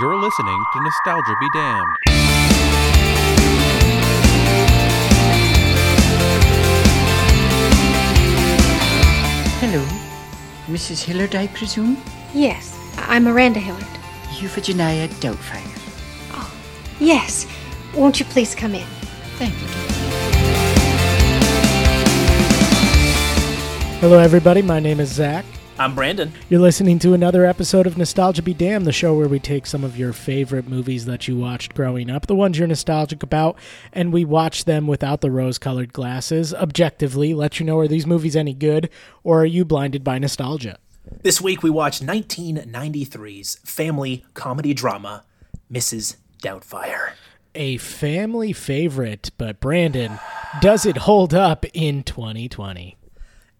You're listening to Nostalgia Be Damned. Hello. Mrs. Hillard, I presume? Yes, I- I'm Miranda Hillard. Euphegenia Doubtfire. Oh, yes. Won't you please come in? Thank you. Hello, everybody. My name is Zach. I'm Brandon. You're listening to another episode of Nostalgia Be Damned, the show where we take some of your favorite movies that you watched growing up, the ones you're nostalgic about, and we watch them without the rose colored glasses, objectively, let you know are these movies any good, or are you blinded by nostalgia? This week we watched 1993's family comedy drama, Mrs. Doubtfire. A family favorite, but Brandon, does it hold up in 2020?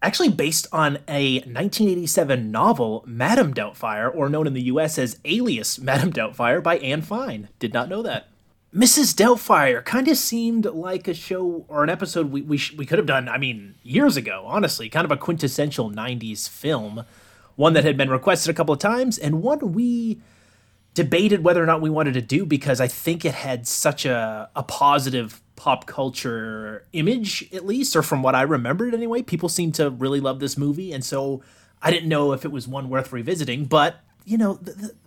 Actually, based on a 1987 novel, Madame Doubtfire, or known in the US as Alias Madame Doubtfire by Anne Fine. Did not know that. Mrs. Doubtfire kind of seemed like a show or an episode we, we, sh- we could have done, I mean, years ago, honestly. Kind of a quintessential 90s film. One that had been requested a couple of times, and one we debated whether or not we wanted to do because I think it had such a, a positive pop culture image, at least, or from what I remembered anyway. People seem to really love this movie, and so I didn't know if it was one worth revisiting, but you know,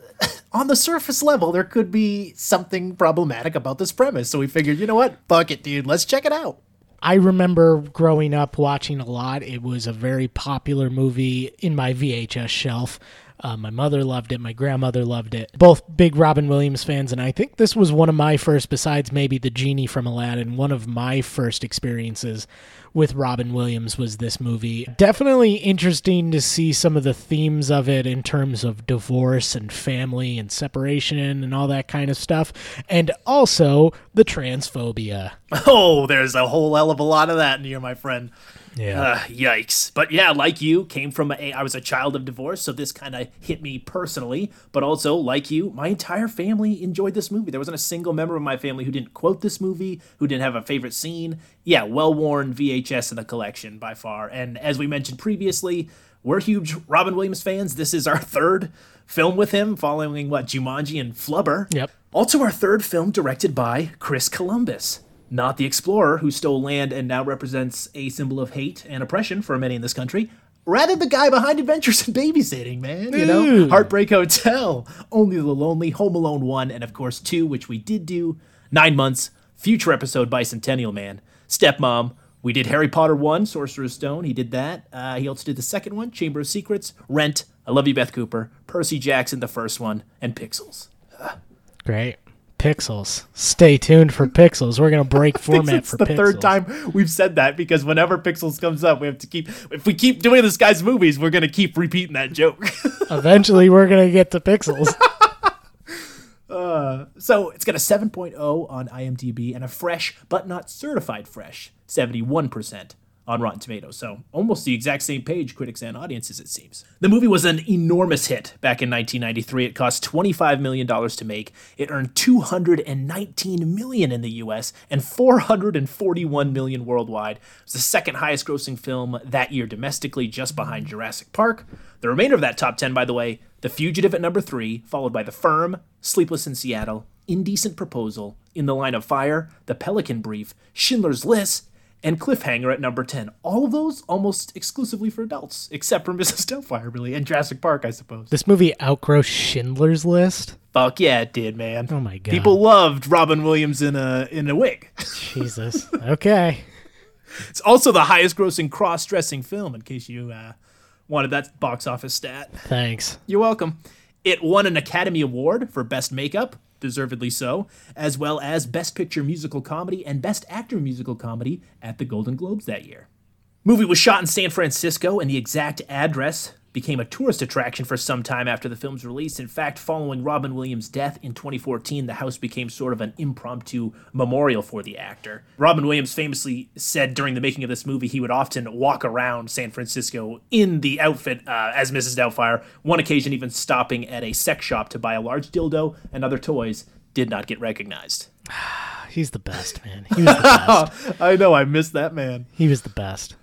on the surface level, there could be something problematic about this premise. So we figured, you know what? Fuck it, dude. Let's check it out. I remember growing up watching a lot. It was a very popular movie in my VHS shelf. Uh, my mother loved it. My grandmother loved it. Both big Robin Williams fans, and I think this was one of my first, besides maybe the genie from Aladdin, one of my first experiences with Robin Williams was this movie. Definitely interesting to see some of the themes of it in terms of divorce and family and separation and all that kind of stuff, and also the transphobia. Oh, there's a whole hell of a lot of that in here, my friend. Yeah. Uh, yikes. But yeah, like you, came from a I was a child of divorce, so this kind of hit me personally, but also like you, my entire family enjoyed this movie. There wasn't a single member of my family who didn't quote this movie, who didn't have a favorite scene. Yeah, well-worn VHS in the collection by far. And as we mentioned previously, we're huge Robin Williams fans. This is our third film with him following what Jumanji and Flubber. Yep. Also our third film directed by Chris Columbus not the explorer who stole land and now represents a symbol of hate and oppression for many in this country. Rather, the guy behind Adventures in Babysitting, man. You know, Ooh. Heartbreak Hotel, Only the Lonely, Home Alone 1, and of course 2, which we did do. Nine months, future episode Bicentennial Man. Stepmom, we did Harry Potter 1, Sorcerer's Stone. He did that. Uh, he also did the second one, Chamber of Secrets, Rent, I Love You, Beth Cooper, Percy Jackson, the first one, and Pixels. Great. Pixels. Stay tuned for Pixels. We're gonna break format it's for the Pixels. third time we've said that because whenever Pixels comes up, we have to keep. If we keep doing this guy's movies, we're gonna keep repeating that joke. Eventually, we're gonna get to Pixels. Uh, so it's got a 7.0 on IMDb and a fresh but not certified fresh 71% on Rotten Tomatoes. So almost the exact same page, critics and audiences, it seems. The movie was an enormous hit back in 1993. It cost $25 million to make. It earned 219 million in the US and 441 million worldwide. It was the second highest grossing film that year domestically, just behind Jurassic Park. The remainder of that top 10, by the way, The Fugitive at number three, followed by The Firm, Sleepless in Seattle, Indecent Proposal, In the Line of Fire, The Pelican Brief, Schindler's List, and Cliffhanger at number 10. All of those almost exclusively for adults, except for Mrs. Doubtfire, really, and Jurassic Park, I suppose. this movie outgrossed Schindler's List. Fuck yeah, it did, man. Oh my god. People loved Robin Williams in a in a wig. Jesus. Okay. It's also the highest grossing cross-dressing film, in case you uh, wanted that box office stat. Thanks. You're welcome. It won an Academy Award for Best Makeup, deservedly so, as well as Best Picture Musical Comedy and Best Actor Musical Comedy at the Golden Globes that year. Movie was shot in San Francisco, and the exact address became a tourist attraction for some time after the film's release. In fact, following Robin Williams' death in 2014, the house became sort of an impromptu memorial for the actor. Robin Williams famously said during the making of this movie he would often walk around San Francisco in the outfit uh, as Mrs. Doubtfire, one occasion even stopping at a sex shop to buy a large dildo and other toys. Did not get recognized. He's the best, man. He was the best. I know, I missed that man. he was the best.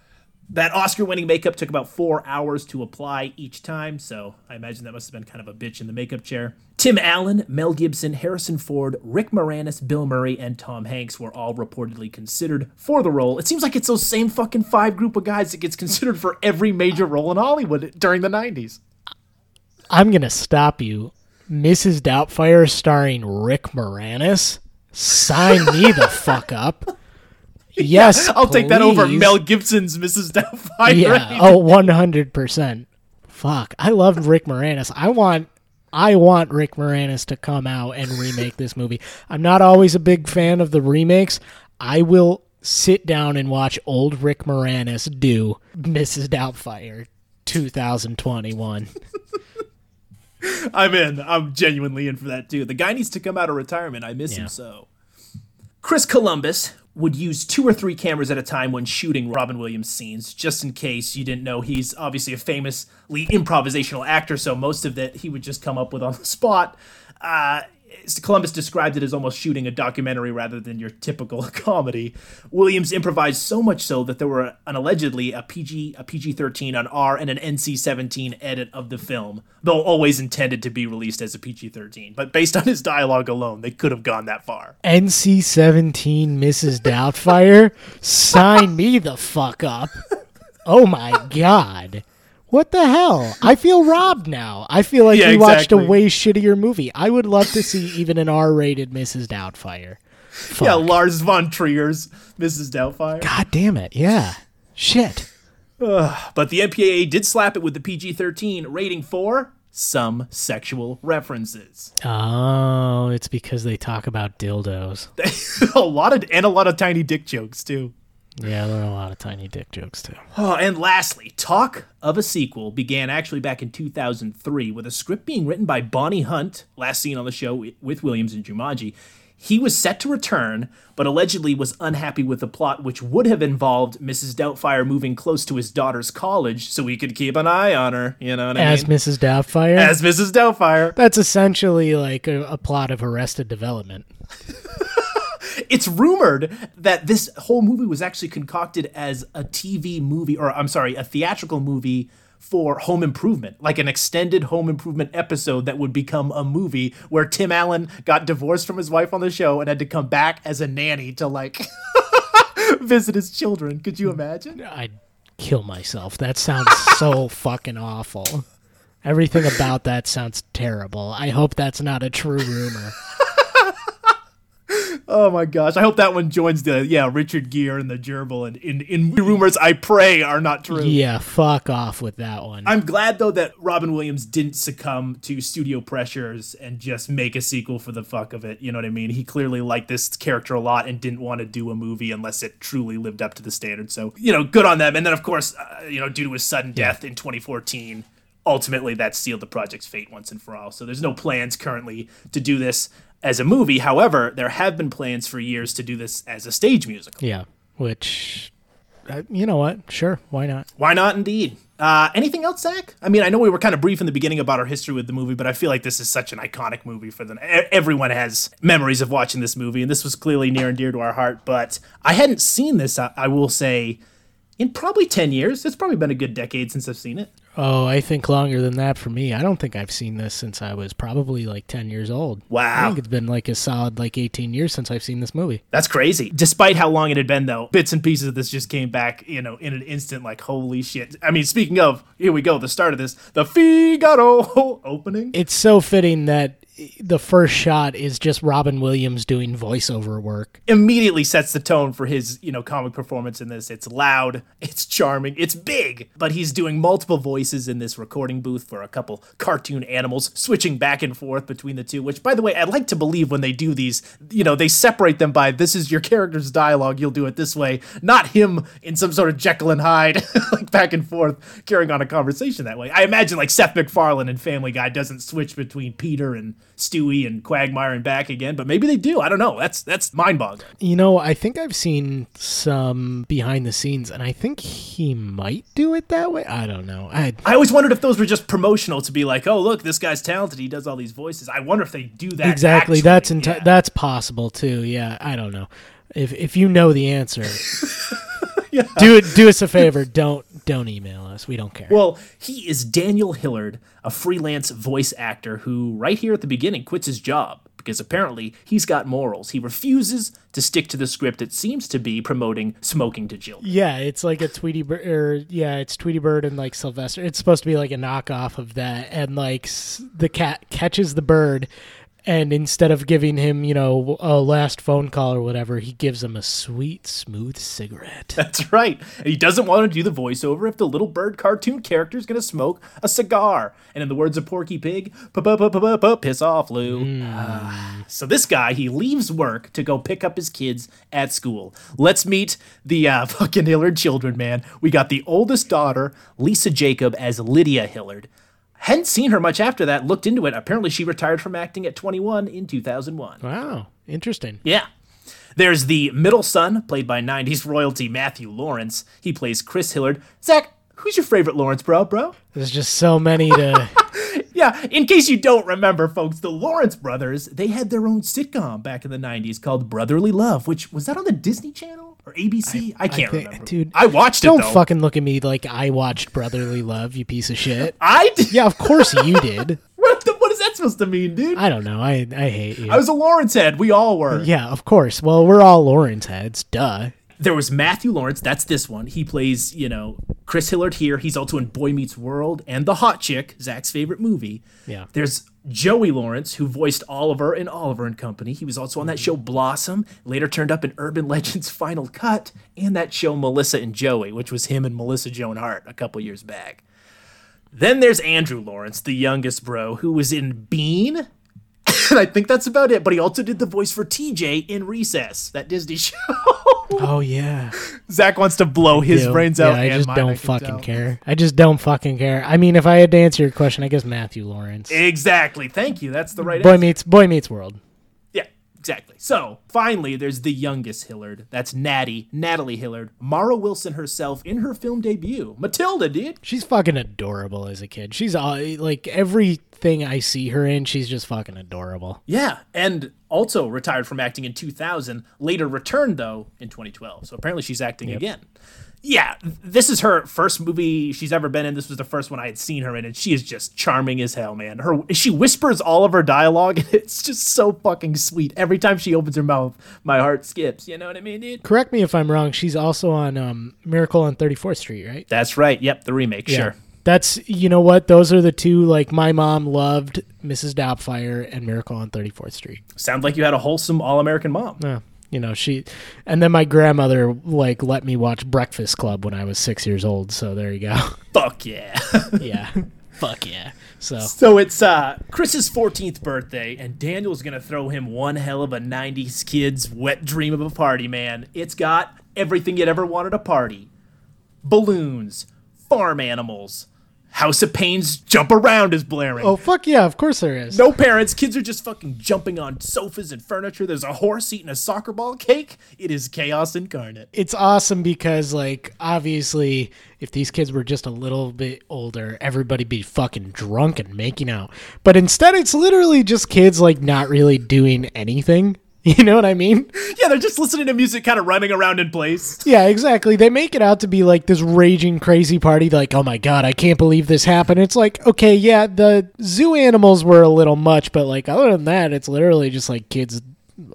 That Oscar winning makeup took about four hours to apply each time, so I imagine that must have been kind of a bitch in the makeup chair. Tim Allen, Mel Gibson, Harrison Ford, Rick Moranis, Bill Murray, and Tom Hanks were all reportedly considered for the role. It seems like it's those same fucking five group of guys that gets considered for every major role in Hollywood during the 90s. I'm gonna stop you. Mrs. Doubtfire starring Rick Moranis. Sign me the fuck up. Yes, I'll take that over. Mel Gibson's Mrs. Doubtfire. Yeah. Oh, 100 percent. Fuck. I love Rick Moranis. I want. I want Rick Moranis to come out and remake this movie. I'm not always a big fan of the remakes. I will sit down and watch old Rick Moranis do Mrs. Doubtfire 2021. I'm in. I'm genuinely in for that too. The guy needs to come out of retirement. I miss Yeah. him so. Chris Columbus would use two or three cameras at a time when shooting Robin Williams scenes, just in case you didn't know he's obviously a famously improvisational actor, so most of that he would just come up with on the spot. Uh, Columbus described it as almost shooting a documentary rather than your typical comedy. Williams improvised so much so that there were an allegedly a PG, a PG-13, an R, and an NC-17 edit of the film, though always intended to be released as a PG-13. But based on his dialogue alone, they could have gone that far. NC 17 Mrs. Doubtfire, sign me the fuck up. Oh my god. What the hell? I feel robbed now. I feel like Yeah, we watched a way shittier movie. I would love to see even an R rated Mrs. Doubtfire. Fuck. Yeah, Lars von Trier's Mrs. Doubtfire. God damn it. Yeah. Shit. But the MPAA did slap it with the PG-13 rating for some sexual references. Oh, it's because they talk about dildos. a lot of and a lot of tiny dick jokes too. Yeah, there are a lot of tiny dick jokes too. Oh, and lastly, talk of a sequel began actually back in 2003 with a script being written by Bonnie Hunt, last seen on the show with Williams and Jumanji. He was set to return, but allegedly was unhappy with the plot, which would have involved Mrs. Doubtfire moving close to his daughter's college so he could keep an eye on her. You know what I As mean? Mrs. Doubtfire? As Mrs. Doubtfire. That's essentially like a, a plot of Arrested Development. It's rumored that this whole movie was actually concocted as a TV movie, or I'm sorry, a theatrical movie for Home Improvement, like an extended Home Improvement episode that would become a movie where Tim Allen got divorced from his wife on the show and had to come back as a nanny to like visit his children. Could you imagine? I'd kill myself. That sounds so fucking awful. Everything about that sounds terrible. I hope that's not a true rumor. Oh my gosh. I hope that one joins the yeah, Richard Gere and the gerbil and in, in rumors I pray are not true. Yeah, fuck off with that one. I'm glad though that Robin Williams didn't succumb to studio pressures and just make a sequel for the fuck of it. You know what I mean? He clearly liked this character a lot and didn't want to do a movie unless it truly lived up to the standard. So, you know, good on them. And then of course, uh, you know, due to his sudden death in 2014, ultimately that sealed the project's fate once and for all. So there's no plans currently to do this as a movie. However, there have been plans for years to do this as a stage musical. yeah, which, uh, you know what? Sure, why not? Why not, indeed? Uh, anything else, Zach? I mean, I know we were kind of brief in the beginning about our history with the movie, but I feel like this is such an iconic movie for them. E- Everyone has memories of watching this movie, and this was clearly near and dear to our heart. But I hadn't seen this, I, I will say, in probably 10 years. It's probably been a good decade since I've seen it. Oh, I think longer than that for me. I don't think I've seen this since I was probably like 10 years old. I Wow. think it's been like a solid like 18 years since I've seen this movie. That's crazy. Despite how long it had been, though, bits and pieces of this just came back, you know, in an instant. Like, holy shit! I mean, speaking of, here we go. The start of this, the Figaro opening. It's so fitting that the first shot is just Robin Williams doing voiceover work. immediately sets the tone for his, you know, comic performance in this. It's loud, it's charming, it's big, but he's doing multiple voices in this recording booth for a couple cartoon animals, switching back and forth between the two, which by the way, I'd like to believe when they do these, you know, they separate them by this is your character's dialogue, you'll do it this way, not him in some sort of Jekyll and Hyde like back and forth carrying on a conversation that way. I imagine like Seth MacFarlane in Family Guy doesn't switch between Peter and Stewie and Quagmire and back again, but maybe they do. I don't know. That's that's mind-boggling. You know, I think I've seen some behind the scenes, and I think he might do it that way. I don't know. I I always wondered if those were just promotional to be like, oh look, this guy's talented. He does all these voices. I wonder if they do that. exactly. actually. That's enti- Yeah. that's possible too. Yeah, I don't know. If if you know the answer, Do it. Do us a favor. Don't don't email us. We don't care. Well, he is Daniel Hillard, a freelance voice actor who, right here at the beginning, quits his job because apparently he's got morals. He refuses to stick to the script that seems to be promoting smoking to children. yeah, it's like a Tweety Bird. Or yeah, it's Tweety Bird and like Sylvester. It's supposed to be like a knockoff of that. And like s- the cat catches the bird, and instead of giving him, you know, a last phone call or whatever, he gives him a sweet, smooth cigarette. That's right. And he doesn't want to do the voiceover if the little bird cartoon character is going to smoke a cigar. And in the words of Porky Pig, "Pa-pa-pa-pa-pa-pa, piss off, Lou. Ah. So this guy, he leaves work to go pick up his kids at school. Let's meet the uh, fucking Hillard children, man. We got the oldest daughter, Lisa Jakub, as Lydia Hillard. Hadn't seen her much after that, looked into it. Apparently, she retired from acting at 21 in 2001. Wow, interesting. Yeah. There's the middle son, played by 90s royalty Matthew Lawrence. He plays Chris Hillard. Zach, who's your favorite Lawrence, bro, bro? There's just so many to. Yeah, in case you don't remember, folks, the Lawrence brothers, they had their own sitcom back in the 90s called Brotherly Love, which was that on the Disney Channel or ABC? I, can't think- remember. dude, I watched it. Don't it though. fucking look at me like I watched Brotherly Love, you piece of shit. I did. Yeah, of course you did. What, the, what is that supposed to mean, dude? I, I don't know. I I hate you. I was a Lawrence head. We all were. yeah, of course. Well, we're all Lawrence heads. Duh. There was Matthew Lawrence. That's this one. He plays, you know, Chris Hillard here. He's also in Boy Meets World and The Hot Chick, Zach's favorite movie. Yeah. There's Joey Lawrence, who voiced Oliver in Oliver and Company. He was also on that mm-hmm. show Blossom, later turned up in Urban Legends Final Cut, and that show Melissa and Joey, which was him and Melissa Joan Hart a couple years back. Then there's Andrew Lawrence, the youngest bro, who was in Bean. and I think that's about it. But he also did the voice for TJ in Recess, that Disney show. Oh yeah. Zach wants to blow his Ew. brains yeah, out. I just mine, don't can fucking tell. care. I just don't fucking care. I mean, if I had to answer your question, I guess Matthew Lawrence. Exactly. Thank you. That's the right Boy answer. meets Boy Meets World. Yeah, exactly. So finally, there's the youngest Hillard. That's Natty, Natalie Hillard, Mara Wilson herself in her film debut. Matilda, dude. She's fucking adorable as a kid. She's uh, like everything I see her in. She's just fucking adorable. Yeah, and also retired from acting in 2000. Later returned though in 2012. So apparently she's acting again. Yeah, this is her first movie she's ever been in. This was the first one I had seen her in, and she is just charming as hell, man. Her she whispers all of her dialogue, and it's just so fucking sweet. Every time she opens her mouth, my heart skips. You know what I mean, dude? Correct me if I'm wrong. She's also on um, Miracle on 34th Street, right? That's right. Yep, the remake. Sure. That's you know what? Those are the two. Like my mom loved Mrs. Doubtfire and Miracle on 34th Street. Sounds like you had a wholesome all-American mom. Yeah. You know she, and then my grandmother like let me watch Breakfast Club when I was six years old. So there you go. Fuck yeah. yeah. Fuck yeah. So so it's uh Chris's 14th birthday, and Daniel's gonna throw him one hell of a 90s kid's wet dream of a party, man. It's got everything you'd ever wanted a party. Balloons, farm animals, House of Pain's jump around is blaring. oh fuck yeah, of course there is. No parents, kids are just fucking jumping on sofas and furniture. There's a horse eating a soccer ball cake. It is chaos incarnate. it's awesome because like obviously if these kids were just a little bit older everybody'd be fucking drunk and making out but instead it's literally just kids like not really doing anything you know what i mean? Yeah, they're just listening to music, kind of running around in place. yeah exactly. They make it out to be like this raging crazy party like oh my god i can't believe this happened. It's like okay yeah the zoo animals were a little much but like other than that it's literally just like kids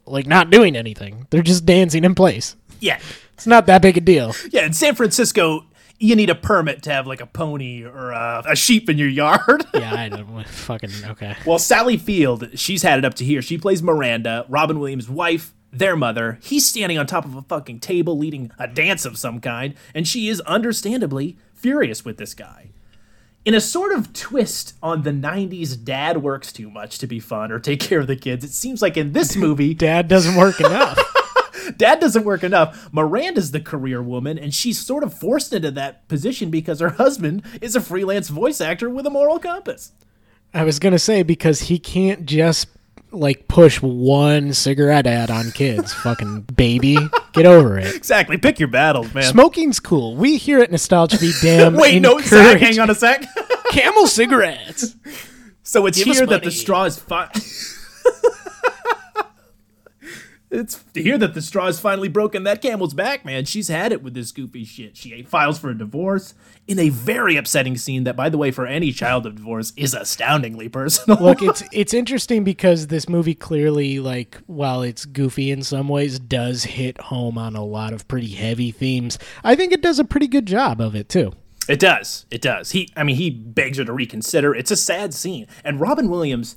like not doing anything. They're just dancing in place. Yeah, it's not that big a deal. Yeah, in San Francisco, you need a permit to have like a pony or uh, a sheep in your yard. yeah i don't fucking okay well, Sally Field, she's had it up to here. She plays Miranda, Robin Williams' wife, their mother. He's standing on top of a fucking table leading a dance of some kind, and she is understandably furious with this guy. In a sort of twist on the 90s dad works too much to be fun or take care of the kids, it seems like in this movie, dad doesn't work enough. Dad doesn't work enough. Miranda's the career woman, and she's sort of forced into that position because her husband is a freelance voice actor with a moral compass. I was gonna say because he can't just like push one cigarette ad on kids. Fucking baby, get over it. Exactly. Pick your battles, man. Smoking's cool. We here at Nostalgia Be Damn Wait, no, Zach, hang on a sec. Camel cigarettes. so it's Give here that the straw is fine. It's to hear that the straw's finally broken that camel's back, man. She's had it with this goofy shit. She files for a divorce in a very upsetting scene that, by the way, for any child of divorce, is astoundingly personal. Look, it's it's interesting because this movie clearly, like, while it's goofy in some ways, does hit home on a lot of pretty heavy themes. I think it does a pretty good job of it too. It does. It does. He, I mean, he begs her to reconsider. It's a sad scene. And Robin Williams,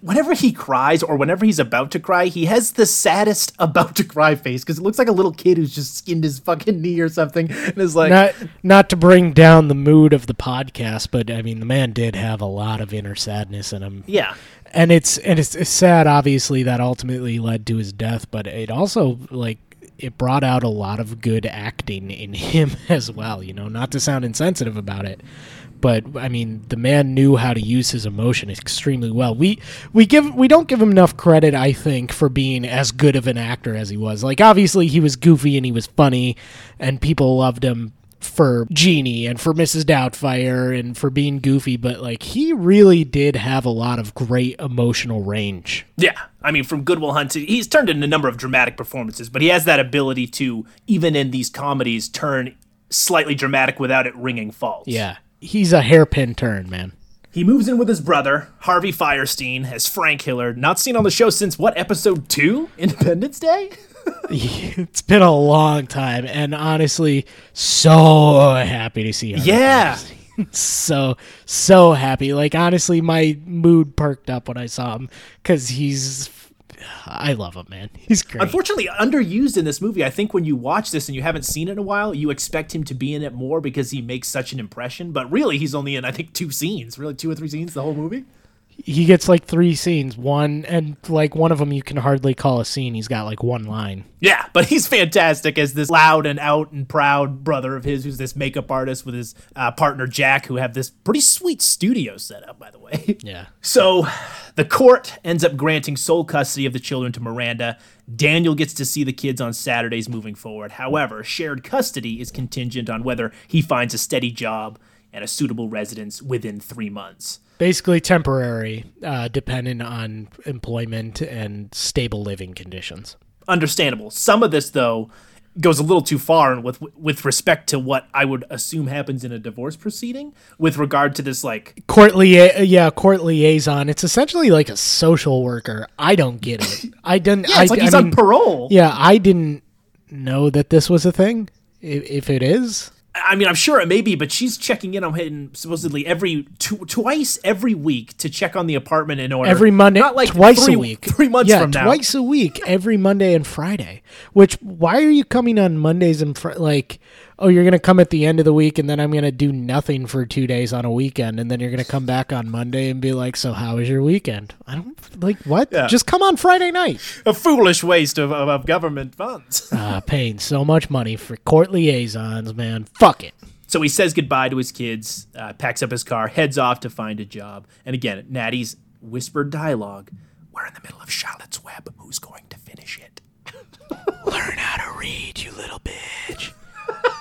whenever he cries or whenever he's about to cry, he has the saddest about to cry face because it looks like a little kid who's just skinned his fucking knee or something and is like, Not not to bring down the mood of the podcast, but I mean, the man did have a lot of inner sadness in him. yeah. and it's and it's, it's sad obviously that ultimately led to his death but it also like it brought out a lot of good acting in him as well you know not to sound insensitive about it but i mean the man knew how to use his emotion extremely well we we give we don't give him enough credit i think for being as good of an actor as he was like obviously he was goofy and he was funny and people loved him for Genie and for Mrs. Doubtfire and for being goofy, but like he really did have a lot of great emotional range. Yeah, I mean, from Good Will Hunting, he's turned in a number of dramatic performances, but he has that ability to, even in these comedies, turn slightly dramatic without it ringing false. Yeah. He's a hairpin turn, man. He moves in with his brother, Harvey Fierstein, as Frank Hillard, not seen on the show since what, episode two? Independence Day? it's been a long time and honestly so happy to see him. Yeah. so so happy. Like honestly my mood perked up when I saw him cuz he's I love him, man. He's great. Unfortunately, underused in this movie. I think when you watch this and you haven't seen it in a while, you expect him to be in it more because he makes such an impression. But really, he's only in, I think, two scenes. Really, two or three scenes the whole movie. He gets like three scenes one and like one of them you can hardly call a scene he's got like one line Yeah, but he's fantastic as this loud and out and proud brother of his, who's this makeup artist with his uh, partner Jack, who have this pretty sweet studio set up, by the way. yeah So the court ends up granting sole custody of the children to Miranda. Daniel gets to see the kids on Saturdays moving forward. However, shared custody is contingent on whether he finds a steady job and a suitable residence within three months. Basically temporary uh, dependent on employment and stable living conditions. Understandable. Some of this, though, goes a little too far with with respect to what I would assume happens in a divorce proceeding with regard to this like court lia- yeah court liaison. It's essentially like a social worker. I don't get it. I didn't yeah, it's I, like he's I on mean, parole. yeah i didn't know that this was a thing if, if it is I mean, I'm sure it may be, but she's checking in on him supposedly every tw- twice every week to check on the apartment in order. every Monday, not like twice three, a week, three months yeah, from now. twice a week, every Monday and Friday. Which why are you coming on Mondays and fr- like? Oh, you're gonna come at the end of the week, and then I'm gonna do nothing for two days on a weekend, and then you're gonna come back on Monday and be like, "So how was your weekend?" I don't like what. Yeah. Just come on Friday night. A foolish waste of, of, of government funds. Ah, paying so much money for court liaisons, man. Fuck it. so he says goodbye to his kids, uh, packs up his car, heads off to find a job. And again, Natty's whispered dialogue. We're in the middle of Charlotte's Web. Who's going to finish it? Learn how to read, you little bitch.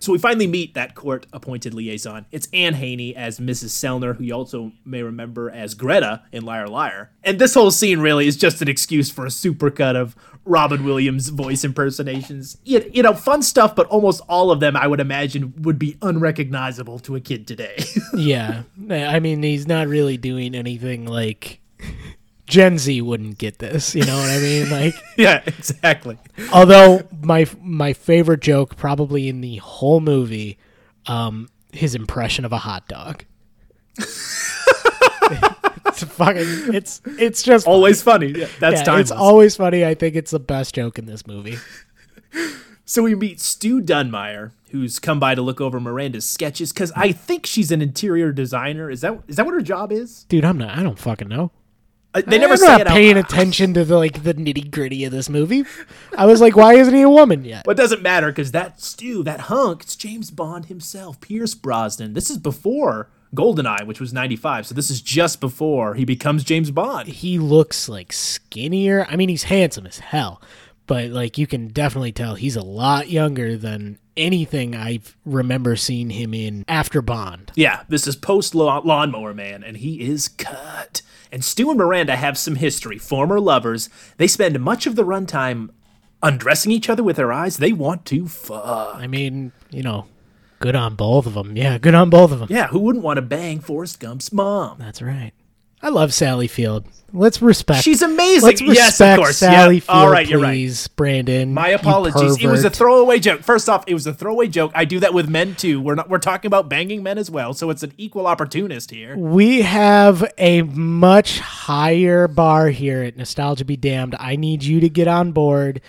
So we finally meet that court appointed liaison. It's Anne Haney as Mrs. Sellner, who you also may remember as Greta in Liar Liar. And this whole scene really is just an excuse for a supercut of Robin Williams voice impersonations. You know, fun stuff, but almost all of them I would imagine would be unrecognizable to a kid today. Yeah, I mean, he's not really doing anything like Gen Z wouldn't get this. You know what I mean? Like, yeah, exactly. although my my favorite joke probably in the whole movie, um, his impression of a hot dog. it's fucking. It's it's just Always funny. Yeah, that's yeah, timeless. It's always funny. I think it's the best joke in this movie. So we meet Stu Dunmire, who's come by to look over Miranda's sketches because I think she's an interior designer. Is that is that what her job is? Dude, I'm not. I don't fucking know. Uh, They never I'm say not it out paying loud. attention to the like the nitty gritty of this movie. I was like, why isn't he a woman yet? But it doesn't matter because that Stu, that hunk, it's James Bond himself, Pierce Brosnan. This is before Goldeneye, which was 95. So this is just before he becomes James Bond. He looks like skinnier. I mean, he's handsome as hell, but like you can definitely tell he's a lot younger than anything I remember seeing him in after Bond. Yeah, this is post Lawnmower Man, and he is cut. And Stu and Miranda have some history, former lovers. They spend much of the runtime undressing each other with their eyes. They want to fuck. I mean, you know, good on both of them. Yeah, good on both of them. Yeah, who wouldn't want to bang Forrest Gump's mom? That's right. I love Sally Field. Let's respect. She's amazing. Let's respect Yes, of course. Sally. Field, All right, you're right. please, Brandon. My apologies. It was a throwaway joke. First off, it was a throwaway joke. I do that with men too. We're not we're talking about banging men as well, so it's an equal opportunist here. We have a much higher bar here at Nostalgia Be Damned. I need you to get on board,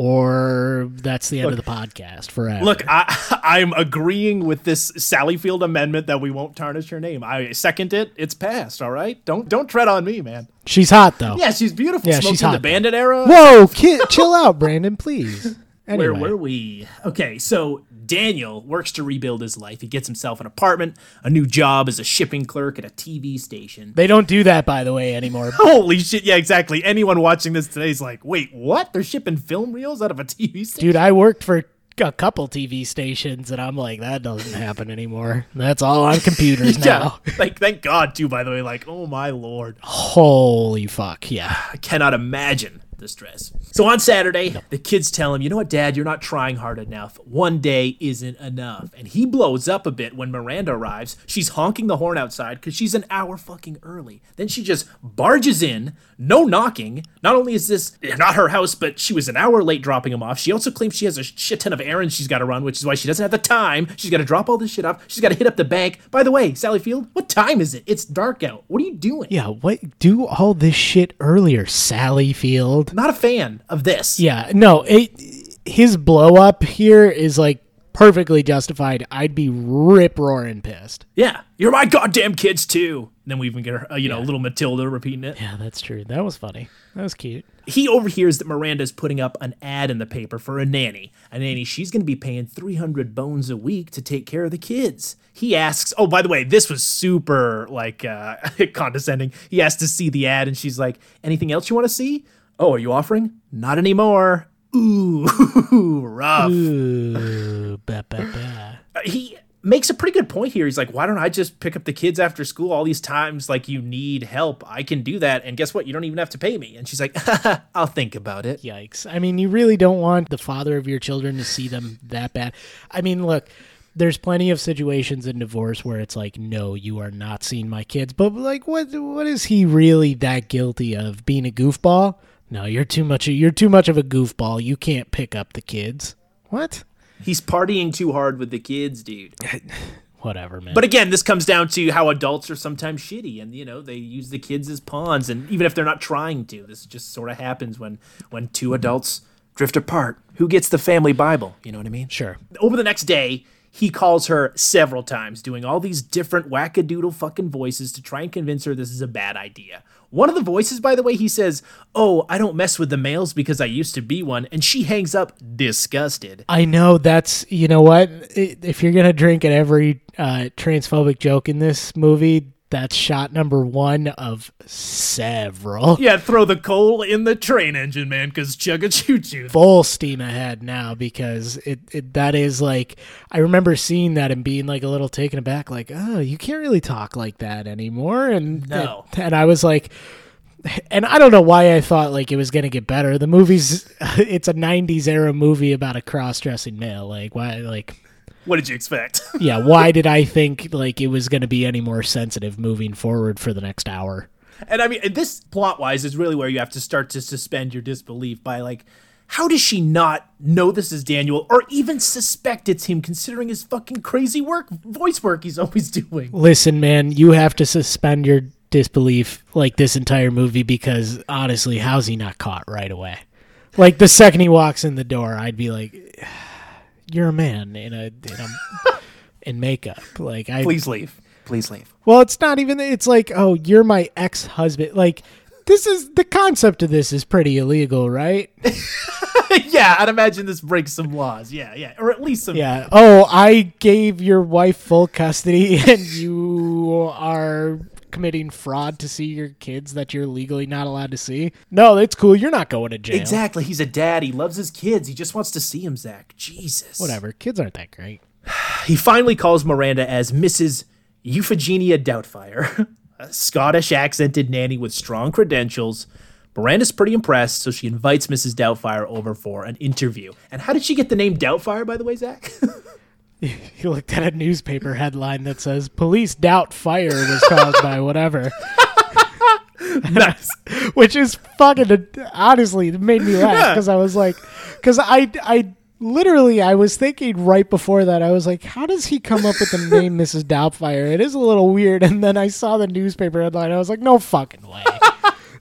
or that's the end of the podcast forever. Look, I I'm agreeing with this Sally Field amendment that we won't tarnish her name. I second it. It's passed, all right? Don't don't tread on me, man. she's hot though. Yeah, she's beautiful. Yeah, Smoked she's hot. the bandit era. Whoa, kid, chill out, Brandon, please. Anyway, Where were we? Okay, so Daniel works to rebuild his life. He gets himself an apartment, a new job as a shipping clerk at a TV station. they don't do that, by the way, anymore. Holy shit, yeah, exactly. Anyone watching this today is like, wait, what? They're shipping film reels out of a TV station? Dude, I worked for a couple TV stations, and I'm like, that doesn't happen anymore. That's all on computers now. Like thank God too. By the way, like oh my lord, Holy fuck, yeah. I cannot imagine the stress. So on Saturday, the kids tell him, "You know what, Dad? You're not trying hard enough. One day isn't enough." And he blows up a bit when Miranda arrives. She's honking the horn outside because she's an hour fucking early. Then she just barges in, no knocking. Not only is this not her house, but she was an hour late dropping him off. She also claims she has a shit ton of errands she's got to run, which is why she doesn't have the time. She's got to drop all this shit off. She's got to hit up the bank. By the way, Sally Field, what time is it? It's dark out. What are you doing? Yeah, what? Do all this shit earlier, Sally Field. Not a fan of this. Yeah, no, it, his blow up here is like perfectly justified. I'd be rip roaring pissed. Yeah, you're my goddamn kids too. And then we even get her, uh, you know, little Matilda repeating it. Yeah, that's true. That was funny. That was cute. He overhears that Miranda's putting up an ad in the paper for a nanny. A nanny she's going to be paying 300 bones a week to take care of the kids. He asks, oh, by the way, this was super like uh, condescending. He asks to see the ad, and she's like, anything else you want to see? Oh, are you offering? Not anymore. Ooh, rough. Ooh, ba, ba, ba. Uh, he makes a pretty good point here. He's like, why don't I just pick up the kids after school all these times? Like, you need help. I can do that. And guess what? You don't even have to pay me. And she's like, I'll think about it. Yikes. I mean, you really don't want the father of your children to see them that bad. I mean, look, there's plenty of situations in divorce where it's like, no, you are not seeing my kids. But like, what what is he really that guilty of? Being a goofball? No, you're too much. You're too much of a goofball. You can't pick up the kids. What? He's partying too hard with the kids, dude. Whatever, man. But again, this comes down to how adults are sometimes shitty, and you know they use the kids as pawns, and even if they're not trying to, this just sort of happens when when two adults drift apart. Who gets the family Bible? You know what I mean? sure. Over the next day, he calls her several times, doing all these different wackadoodle fucking voices to try and convince her this is a bad idea. One of the voices, by the way, he says, "Oh, I don't mess with the males because I used to be one," and she hangs up disgusted. I know that's you know what if you're gonna drink at every uh, transphobic joke in this movie, that's shot number one of several. Yeah, throw the coal in the train engine, man, because chug a choo choo. Full steam ahead now because it, it that is like I remember seeing that and being like a little taken aback, like oh you can't really talk like that anymore, and No. and I was like. And I don't know why I thought like it was gonna get better. The movie's it's a '90s era movie about a cross-dressing male. Like why? Like What did you expect? yeah, why did I think like it was going to be any more sensitive moving forward for the next hour? and I mean, this plot wise is really where you have to start to suspend your disbelief by like, how does she not know this is Daniel or even suspect it's him, considering his fucking crazy work, voice work he's always doing? Listen, man, you have to suspend your disbelief like this entire movie because honestly, how's he not caught right away? Like the second he walks in the door, I'd be like, "You're a man in a in, a, in makeup." Like I Please leave. Please leave. Well, it's not even. It's like, oh, you're my ex husband. Like, this is the concept of this is pretty illegal, right? yeah, I'd imagine this breaks some laws. Yeah, yeah, or at least some. Yeah. Oh, I gave your wife full custody, and you are committing fraud to see your kids that you're legally not allowed to see. No, that's cool. You're not going to jail. Exactly. He's a dad. He loves his kids. He just wants to see him, Zach. Jesus. Whatever. Kids aren't that great. He finally calls Miranda as Mrs. Euphegenia Doubtfire. a Scottish accented nanny with strong credentials. Miranda's pretty impressed, so she invites Mrs. Doubtfire over for an interview. And how did she get the name Doubtfire, by the way, Zach? You looked at a newspaper headline that says "Police doubt fire was caused by whatever," nice. which is fucking honestly it made me laugh because I was like, because I I literally I was thinking right before that I was like, how does he come up with the name Mrs. Doubtfire? It is a little weird, and then I saw the newspaper headline. I was like, no fucking way.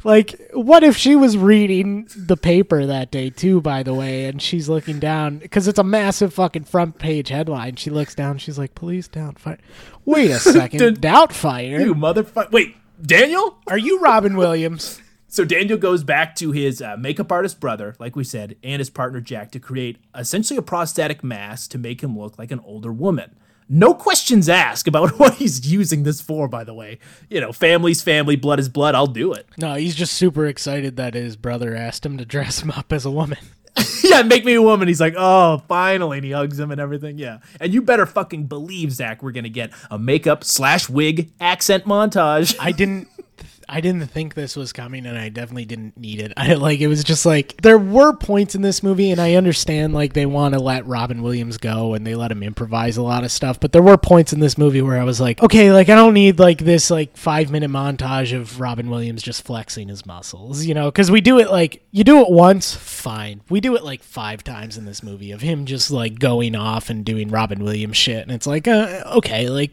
Like, what if she was reading the paper that day too? By the way, and she's looking down because it's a massive fucking front page headline. She looks down. She's like, "Police Doubtfire." Wait a second, Did- Doubtfire. You motherfucker. Wait, Daniel? Are you Robin Williams? So Daniel goes back to his uh, makeup artist brother, like we said, and his partner Jack to create essentially a prosthetic mask to make him look like an older woman. No questions asked about what he's using this for, by the way. You know, family's family, blood is blood, I'll do it. No, he's just super excited that his brother asked him to dress him up as a woman. yeah, make me a woman. He's like, oh, finally. And he hugs him and everything. Yeah. And you better fucking believe, Zach, we're going to get a makeup slash wig accent montage. I didn't I didn't think this was coming and I definitely didn't need it. I like it was just like there were points in this movie and I understand like they want to let Robin Williams go and they let him improvise a lot of stuff, but there were points in this movie where I was like, okay, like I don't need like this like 5 minute montage of Robin Williams just flexing his muscles, you know, cuz we do it like you do it once, fine. We do it like 5 times in this movie of him just like going off and doing Robin Williams shit and it's like uh, okay, like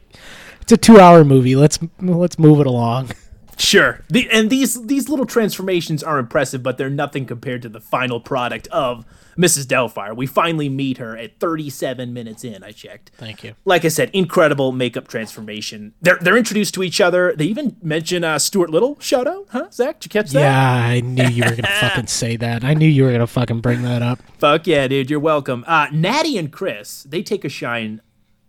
it's a 2-hour movie. Let's let's move it along. Sure. The, and these these little transformations are impressive, but they're nothing compared to the final product of Mrs. Doubtfire. We finally meet her at 37 minutes in, I checked. Thank you. Like I said, incredible makeup transformation. They're they're introduced to each other. They even mention uh, Stuart Little. Shout out, huh? Zach, did you catch that? Yeah, I knew you were gonna fucking say that. I knew you were gonna fucking bring that up. Fuck yeah, dude. You're welcome. Uh, Natty and Chris, they take a shine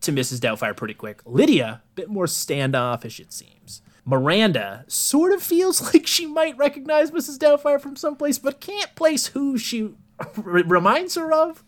to Mrs. Doubtfire pretty quick. Lydia, a bit more standoffish, it seems. Miranda sort of feels like she might recognize Mrs. Doubtfire from someplace, but can't place who she r- reminds her of.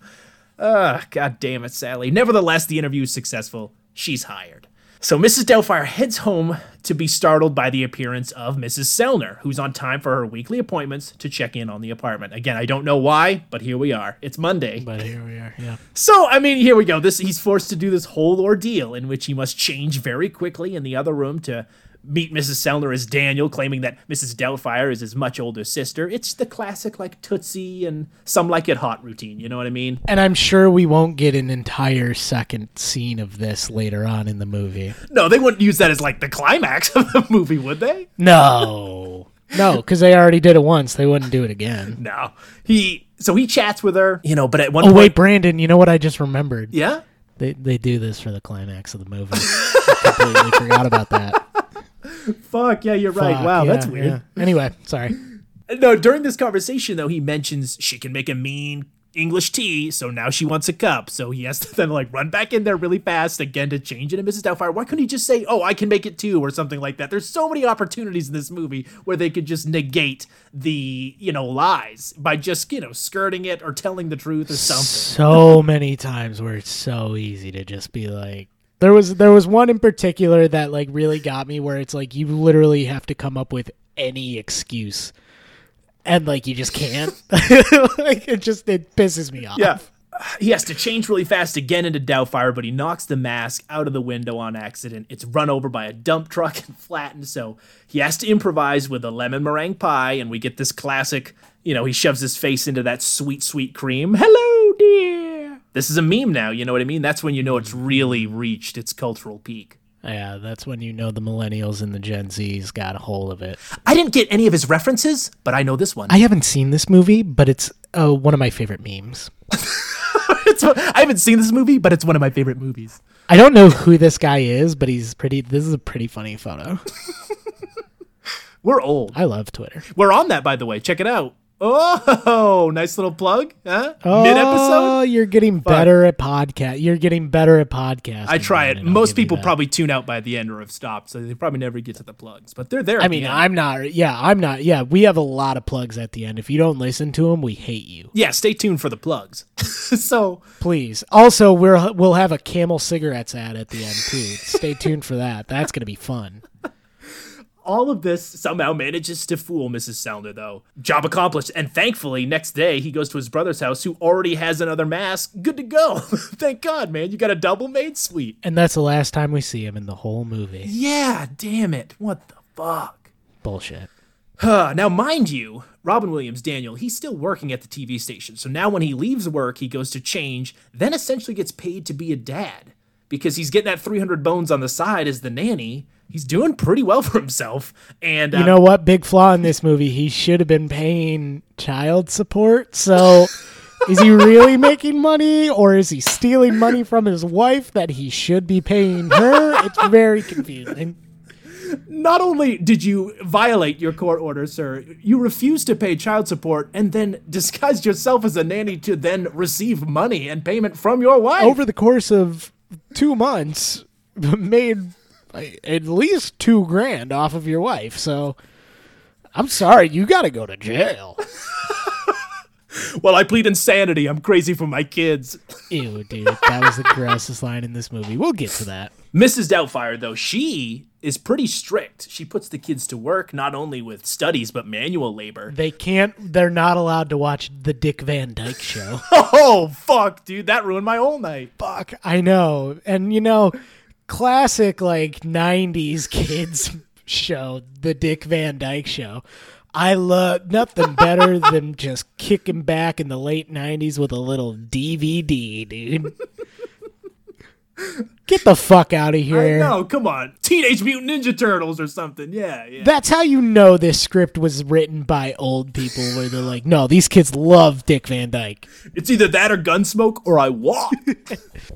Ugh, god damn it, Sally. Nevertheless, the interview is successful. She's hired. So Mrs. Doubtfire heads home to be startled by the appearance of Mrs. Sellner, who's on time for her weekly appointments to check in on the apartment. Again, I don't know why, but here we are. It's Monday. But here we are. Yeah. So, I mean, here we go. This he's forced to do this whole ordeal in which he must change very quickly in the other room to meet Mrs. Sellner as Daniel, claiming that Mrs. Doubtfire is his much older sister. It's the classic like Tootsie and some like it hot routine. You know what I mean? And I'm sure we won't get an entire second scene of this later on in the movie. No, they wouldn't use that as like the climax of the movie, would they? No. No, because they already did it once. They wouldn't do it again. No. He so he chats with her, you know, but at one Oh point, Oh wait, Brandon, you know what I just remembered? yeah. They they do this for the climax of the movie. I completely forgot about that. Fuck yeah, you're right. Fuck, Wow, yeah, that's weird. yeah. Anyway, sorry. No, during this conversation though, he mentions she can make a mean English tea, so now she wants a cup. So he has to then like run back in there really fast again to change it. And Mrs. Doubtfire, why couldn't he just say, "Oh, I can make it too," or something like that? There's so many opportunities in this movie where they could just negate the you know lies by just you know skirting it or telling the truth or something. so many times where it's so easy to just be like there was there was one in particular that like really got me where it's like you literally have to come up with any excuse and like you just can't like it just it pisses me off Yeah. He has to change really fast again into Doubtfire, but he knocks the mask out of the window on accident. It's run over by a dump truck and flattened, so he has to improvise with a lemon meringue pie, and we get this classic, you know, he shoves his face into that sweet, sweet cream. Hello, dear. This is a meme now, you know what I mean? That's when you know it's really reached its cultural peak. yeah that's when you know the millennials and the gen z's got a hold of it I didn't get any of his references, but I know this one. i haven't seen this movie but it's uh, one of my favorite memes I haven't seen this movie, but it's one of my favorite movies. i don't know who this guy is but he's pretty this is a pretty funny photo We're old. i love twitter We're on that, by the way. Check it out. Oh, nice little plug, huh? Oh, Mid episode. Oh you're getting better at podcast. You're getting better at podcast. I try it. Most people probably tune out by the end or have stopped, so they probably never get to the plugs. But they're there. I at the mean. I'm not. Yeah, I'm not. Yeah, we have a lot of plugs at the end. If you don't listen to them, we hate you. yeah. Stay tuned for the plugs. so Please. Also, we're we'll have a Camel cigarettes ad at the end too. Stay tuned for that. That's gonna be fun. All of this somehow manages to fool Mrs. Sounder, though. Job accomplished. And thankfully, next day, he goes to his brother's house, who already has another mask. Good to go. Thank God, man. You got a double made sweet. And that's the last time we see him in the whole movie. Yeah, damn it. What the fuck? Bullshit. Huh, now, mind you, Robin Williams, Daniel, he's still working at the TV station. So now when he leaves work, he goes to change, then essentially gets paid to be a dad because he's getting that 300 bones on the side as the nanny. He's doing pretty well for himself. And You uh, know what? Big flaw in this movie. He should have been paying child support. So is he really making money or is he stealing money from his wife that he should be paying her? It's very confusing. not only did you violate your court order, sir, you refused to pay child support and then disguised yourself as a nanny to then receive money and payment from your wife. Over the course of two months, made at least two grand off of your wife. So I'm sorry, you got to go to jail. well, I plead insanity. I'm crazy for my kids. Ew, dude. That was the grossest line in this movie. We'll get to that. Mrs. Doubtfire, though, she is pretty strict. She puts the kids to work not only with studies but manual labor. They can't, they're not allowed to watch the Dick Van Dyke show. Oh, fuck, dude. That ruined my whole night. Fuck, I know. And, you know, classic, like, 90s kids show, the Dick Van Dyke show. I love nothing better than just kicking back in the late 90s with a little DVD, dude. Get the fuck out of I here. know, come on. Teenage Mutant Ninja Turtles or something. Yeah, yeah. That's how you know this script was written by old people where they're like, no, these kids love Dick Van Dyke. It's either that or Gunsmoke or I walk.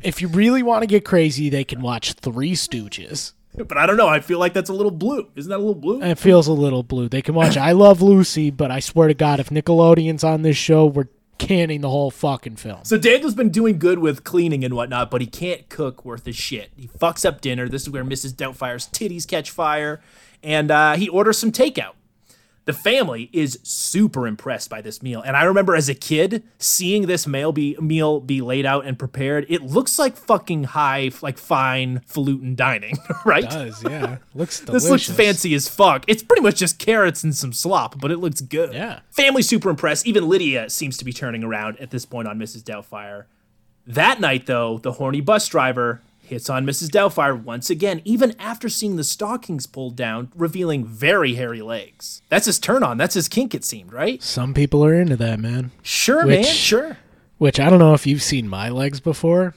If you really want to get crazy, they can watch Three Stooges. but I don't know. I feel like that's a little blue. Isn't that a little blue? It feels a little blue. They can watch I Love Lucy, but I swear to God, if Nickelodeon's on this show, we're canning the whole fucking film. So Daniel's been doing good with cleaning and whatnot, but he can't cook worth a shit. He fucks up dinner. This is where Mrs. Doubtfire's titties catch fire, and uh, he orders some takeout. The family is super impressed by this meal, and I remember as a kid seeing this meal be meal be laid out and prepared. It looks like fucking high, like fine falutin dining, right? does, yeah. Looks delicious. This looks fancy as fuck. It's pretty much just carrots and some slop, but it looks good. Yeah. Family super impressed. Even Lydia seems to be turning around at this point on Mrs. Doubtfire. That night, though, the horny bus driver hits on Mrs. Doubtfire once again, even after seeing the stockings pulled down, revealing very hairy legs. That's his turn on. That's his kink, it seemed, right? Some people are into that, man. Sure, man. Sure. Which I don't know if you've seen my legs before.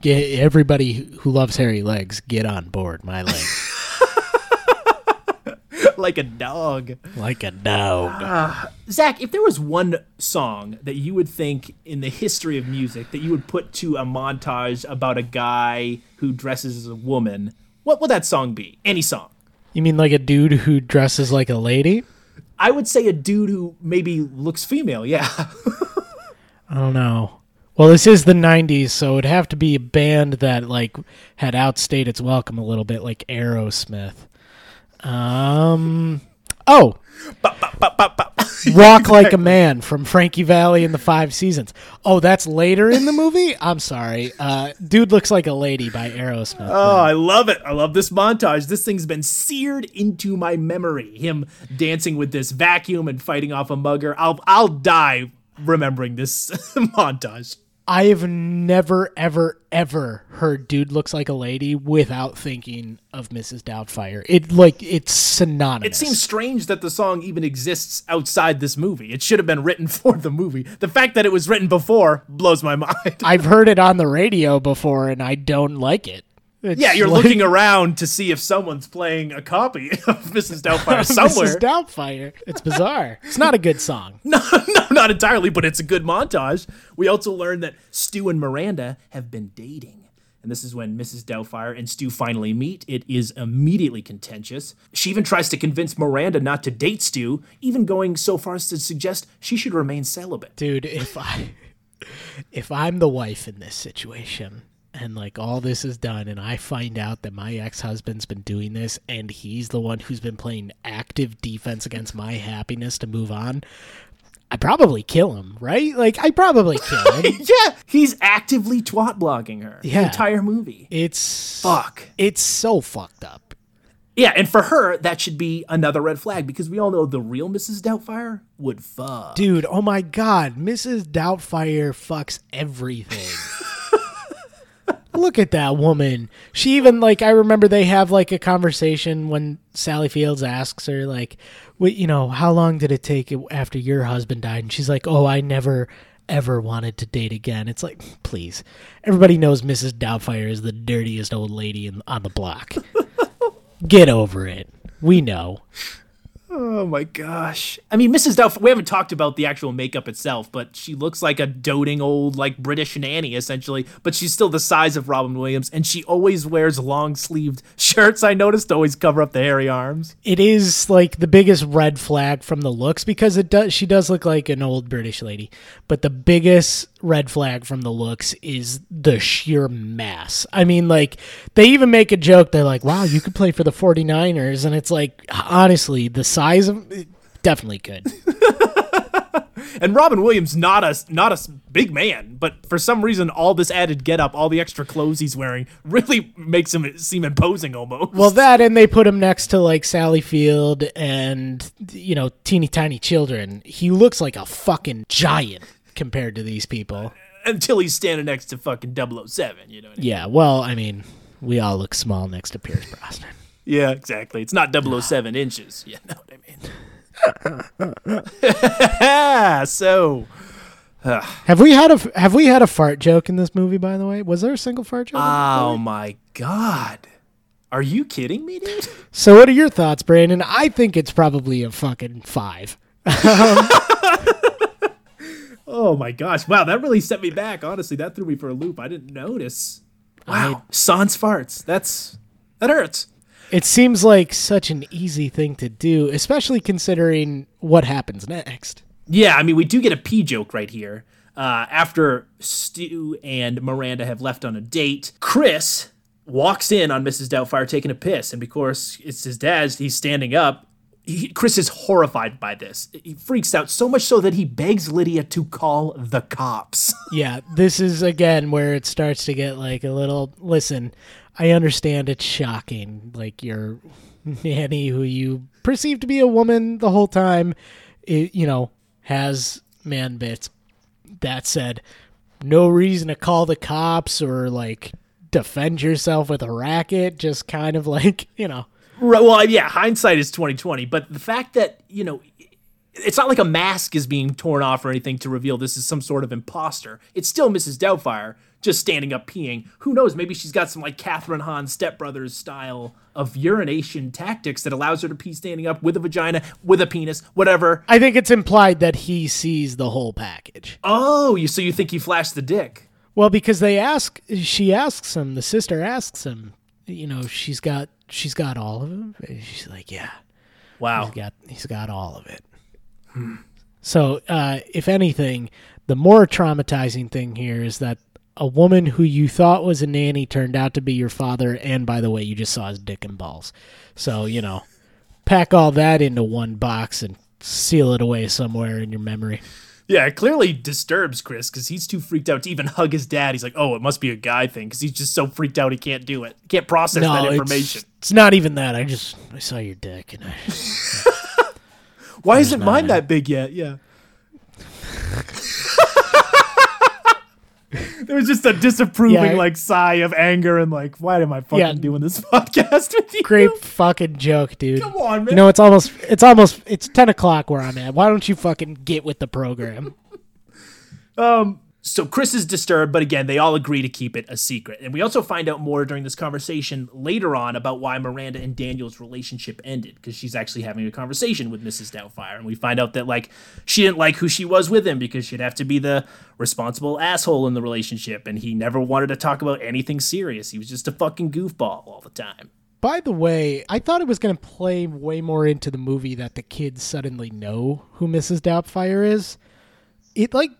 Get everybody who loves hairy legs, get on board my legs. like a dog. like a dog. Ah. Zach, if there was one song that you would think in the history of music that you would put to a montage about a guy who dresses as a woman, what would that song be? Any song. You mean like a dude who dresses like a lady? I would say a dude who maybe looks female, yeah. I don't know. Well, this is the 90s, so it'd have to be a band that like had outstayed its welcome a little bit like Aerosmith. Um Oh, Walk Like a Man from Frankie Valli in the Five Seasons. Oh, that's later in the movie? I'm sorry. Uh, Dude Looks Like a Lady by Aerosmith. Oh, I love it. I love this montage. This thing's been seared into my memory. Him dancing with this vacuum and fighting off a mugger. I'll I'll die remembering this montage. I have never, ever, ever heard "Dude Looks Like a Lady" without thinking of Mrs. Doubtfire. It like it's synonymous. It seems strange that the song even exists outside this movie. It should have been written for the movie. The fact that it was written before blows my mind. I've heard it on the radio before, and I don't like it. It's yeah, you're like- looking around to see if someone's playing a copy of Mrs. Doubtfire somewhere. Mrs. Doubtfire. It's bizarre. it's not a good song. No, no, not entirely, but it's a good montage. We also learn that Stu and Miranda have been dating. And this is when Mrs. Doubtfire and Stu finally meet. It is immediately contentious. She even tries to convince Miranda not to date Stu, even going so far as to suggest she should remain celibate. dude if i if i'm the wife in this situation and like all this is done and i find out that my ex-husband's been doing this and he's the one who's been playing active defense against my happiness to move on i probably kill him right like i probably kill him Yeah, he's actively twat blocking her the Yeah. entire movie. it's Fuck. it's so fucked up Yeah, and for her, that should be another red flag because we all know the real Mrs. Doubtfire would fuck. Dude, oh my god, Mrs. Doubtfire fucks everything. Look at that woman. She even like I remember they have like a conversation when Sally Fields asks her like, "What you know, how long did it take after your husband died?" And she's like, "Oh, I never ever wanted to date again." It's like, please. Everybody knows Mrs. Doubtfire is the dirtiest old lady in, on the block. Get over it. We know. Oh my gosh. I mean, Mrs. Doubtfire, we haven't talked about the actual makeup itself, but she looks like a doting old, like, British nanny, essentially. But she's still the size of Robin Williams, and she always wears long sleeved shirts, I noticed, to always cover up the hairy arms. it is like the biggest red flag from the looks because it does she does look like an old british lady but the biggest red flag from the looks is the sheer mass. I mean like they even make a joke they're like wow you could play for the 49ers and it's like honestly the size of definitely could. And Robin Williams, not a not a big man, but for some reason, all this added get up, all the extra clothes he's wearing, really makes him seem imposing almost. well that and they put him next to like sally field and you know teeny tiny children. He looks like a fucking giant compared to these people until he's standing next to fucking 007, you know what I mean? Yeah, well, I mean, we all look small next to Pierce Brosnan. Yeah, exactly. It's not 007 inches. You know what I mean? so, Have we had a have we had a fart joke in this movie? By the way, was there a single fart joke? oh my god. Are you kidding me, dude? so, what are your thoughts, Brandon? I think it's probably a fucking five. Um, Oh my gosh. Wow, that really set me back. Honestly, that threw me for a loop. I didn't notice. Wow. Sans farts. That's that hurts. It seems like such an easy thing to do, especially considering what happens next. Yeah, I mean, we do get a pee joke right here. Uh, after Stu and Miranda have left on a date, Chris walks in on Mrs. Doubtfire taking a piss, and because it's his dad, he's standing up. He, Chris is horrified by this. He freaks out so much so that he begs Lydia to call the cops. Yeah, this is again where it starts to get like a little. Listen, I understand it's shocking. Like your nanny, who you perceive to be a woman the whole time, it, you know, has man bits. That said, no reason to call the cops or like defend yourself with a racket. Just kind of like you know. Right, well, yeah, hindsight is twenty twenty, but the fact that you know, it's not like a mask is being torn off or anything to reveal this is some sort of imposter. It's still Mrs. Doubtfire just standing up peeing. Who knows? Maybe she's got some like Kathryn Hahn stepbrothers style of urination tactics that allows her to pee standing up with a vagina, with a penis, whatever. I think it's implied that he sees the whole package. Oh, you so you think he flashed the dick? Well, because they ask, she asks him. The sister asks him. You know, she's got she's got all of them. She's like, yeah, Wow. he's got he's got all of it. So, uh, if anything, the more traumatizing thing here is that a woman who you thought was a nanny turned out to be your father, and by the way, you just saw his dick and balls. So you know, pack all that into one box and seal it away somewhere in your memory. Yeah, it clearly disturbs Chris because he's too freaked out to even hug his dad. He's like, "Oh, it must be a guy thing," because he's just so freaked out he can't do it, can't process that information. It's, not even that. I just I saw your dick and I. Why isn't mine that big yet? Yeah. There was just a disapproving Yeah. like sigh of anger and like, why am I fucking Yeah. doing this podcast with you? Great fucking joke, dude. Come on, man. You know, it's almost it's almost it's ten o'clock where I'm at. Why don't you fucking get with the program? Um, so Chris is disturbed, but again, they all agree to keep it a secret. And we also find out more during this conversation later on about why Miranda and Daniel's relationship ended, because she's actually having a conversation with Mrs. Doubtfire. And we find out that, like, she didn't like who she was with him because she'd have to be the responsible asshole in the relationship. And he never wanted to talk about anything serious. He was just a fucking goofball all the time. By the way, I thought it was going to play way more into the movie that the kids suddenly know who Mrs. Doubtfire is. It like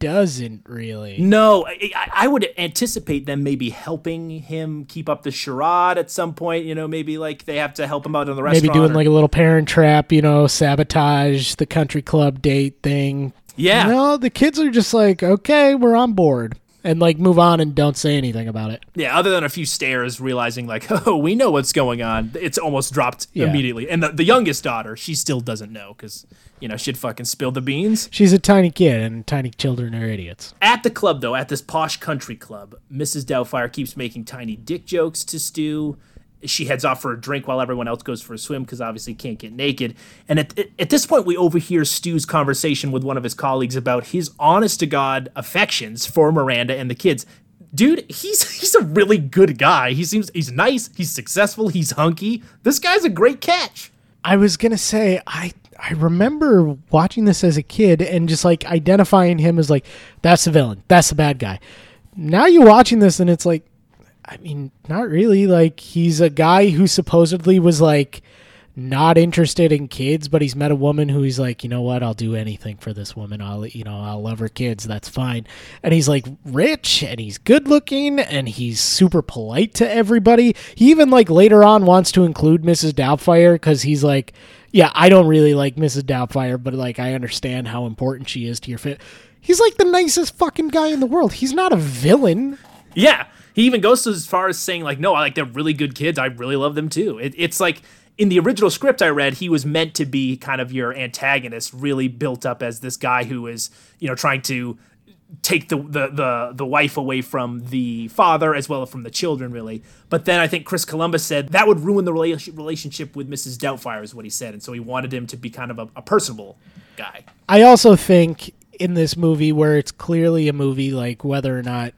doesn't really. No, I, I- I would anticipate them maybe helping him keep up the charade at some point. You know, maybe like they have to help him out in the restaurant. Maybe doing or- like a little parent trap, you know, sabotage the country club date thing. yeah. No, the kids are just like, okay, we're on board. And like move on and don't say anything about it. Yeah, other than a few stares, realizing like, oh, we know what's going on. It's almost dropped Yeah. immediately. And the, the youngest daughter, she still doesn't know because you know she'd fucking spill the beans. She's a tiny kid, and tiny children are idiots. At the club, though, at this posh country club, Mrs. Doubtfire keeps making tiny dick jokes to Stu. She heads off for a drink while everyone else goes for a swim because obviously can't get naked. And at, at this point, we overhear Stu's conversation with one of his colleagues about his honest to God affections for Miranda and the kids. Dude, he's he's a really good guy. He seems he's nice, he's successful, he's hunky. This guy's a great catch. I was gonna say I I remember watching this as a kid and just like identifying him as like that's the villain, that's the bad guy. Now you're watching this and it's like, I mean, not really. Like he's a guy who supposedly was like not interested in kids, but he's met a woman who he's like, you know what, I'll do anything for this woman. I'll you know I'll love her kids. That's fine. And he's like rich and he's good looking and he's super polite to everybody. He even like later on wants to include Mrs. Doubtfire because he's like, yeah, I don't really like Mrs. Doubtfire, but like I understand how important she is to your fit. He's like the nicest fucking guy in the world. He's not a villain. Yeah, he even goes as far as saying like, "No, I like they're really good kids. I really love them too." It, it's like in the original script I read, he was meant to be kind of your antagonist, really built up as this guy who is you know trying to take the, the the the wife away from the father as well as from the children really but then i think chris columbus said that would ruin the rela- relationship with mrs doubtfire is what he said and so he wanted him to be kind of a, a personable guy I also think in this movie where it's clearly a movie like whether or not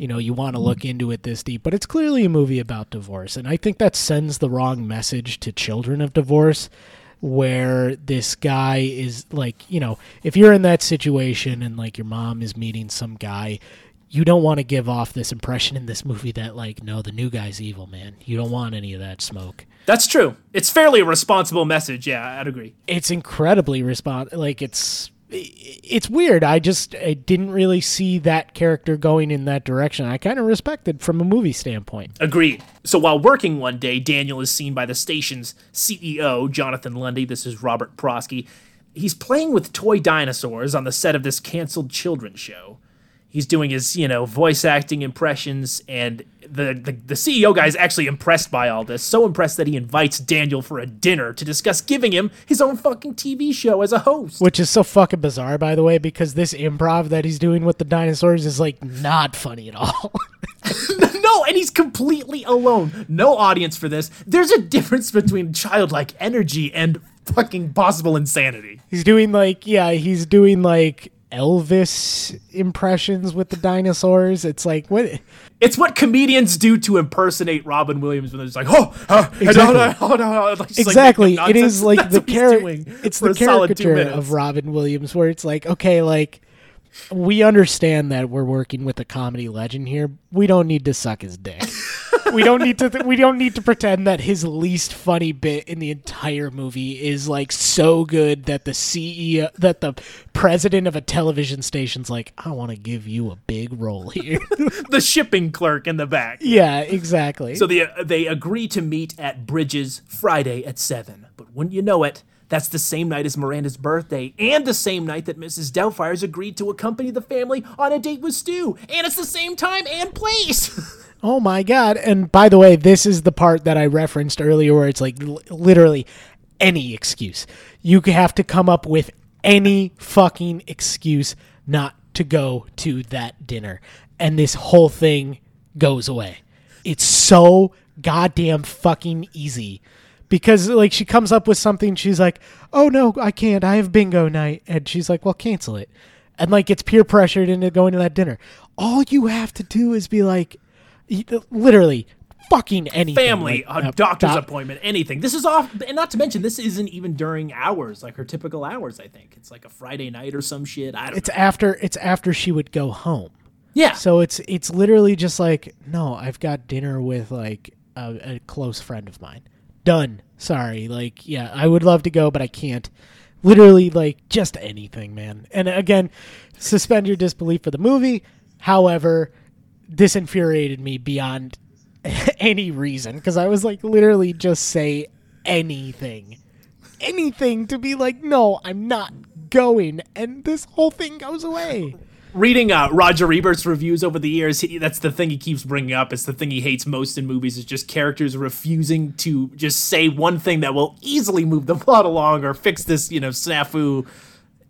you know you want to mm. look into it this deep, but it's clearly a movie about divorce and I think that sends the wrong message to children of divorce where this guy is like, you know, if you're in that situation and like your mom is meeting some guy you don't want to give off this impression in this movie that like no the new guy's evil man. You don't want any of that smoke. That's true. It's fairly a responsible message. Yeah i'd agree. It's incredibly respon like it's it's weird. I just I didn't really see that character going in that direction. I kind of respect it from a movie standpoint. Agreed. So while working one day, Daniel is seen by the station's CEO, Jonathan Lundy. This is Robert Prosky. He's playing with toy dinosaurs on the set of this canceled children's show. He's doing his, you know, voice acting impressions, and the, the, the CEO guy is actually impressed by all this. So impressed that he invites Daniel for a dinner to discuss giving him his own fucking TV show as a host. Which is so fucking bizarre, by the way, because this improv that he's doing with the dinosaurs is like not funny at all. no, and he's completely alone. No audience for this. There's a difference between childlike energy and fucking possible insanity. he's doing like, yeah, he's doing like Elvis impressions with the dinosaurs. It's like what? It's what comedians do to impersonate Robin Williams when they're just like, oh, oh Exactly. no, no, oh, no, no. Like, like, exactly. it is like the character. It's the a solid two caricature of Robin Williams, where it's like, okay, like we understand that we're working with a comedy legend here. We don't need to suck his dick. we don't need to. Th- we don't need to pretend that his least funny bit in the entire movie is like so good that the CEO, that the president of a television station's like, I want to give you a big role here. the shipping clerk in the back. yeah, exactly. So they uh, they agree to meet at Bridges Friday at seven. But wouldn't you know it, that's the same night as Miranda's birthday, and the same night that Mrs. Doubtfire's agreed to accompany the family on a date with Stu, and it's the same time and place. Oh my god! And by the way, this is the part that I referenced earlier, where it's like l- literally any excuse. You have to come up with any fucking excuse not to go to that dinner, and this whole thing goes away. It's so goddamn fucking easy. Because like she comes up with something, she's like, "Oh no, I can't. I have bingo night," and she's like, "Well, cancel it," and like gets peer pressured into going to that dinner. All you have to do is be like, literally, fucking anything. family, like, a uh, doctor's doc- appointment, anything. This is off, and not to mention, this isn't even during hours, like her typical hours. I think it's like a Friday night or some shit. I don't. It's know. after it's after she would go home. yeah. So it's it's literally just like, no, I've got dinner with like a, a close friend of mine. Done. Sorry. Like, yeah, I would love to go, but I can't. Literally, like, just anything, man. And again, suspend your disbelief for the movie. However, this infuriated me beyond any reason because I was like, literally, just say anything. Anything to be like, no, I'm not going. And this whole thing goes away. Reading uh, Roger Ebert's reviews over the years, he, that's the thing he keeps bringing up. It's the thing he hates most in movies is just characters refusing to just say one thing that will easily move the plot along or fix this, you know, snafu,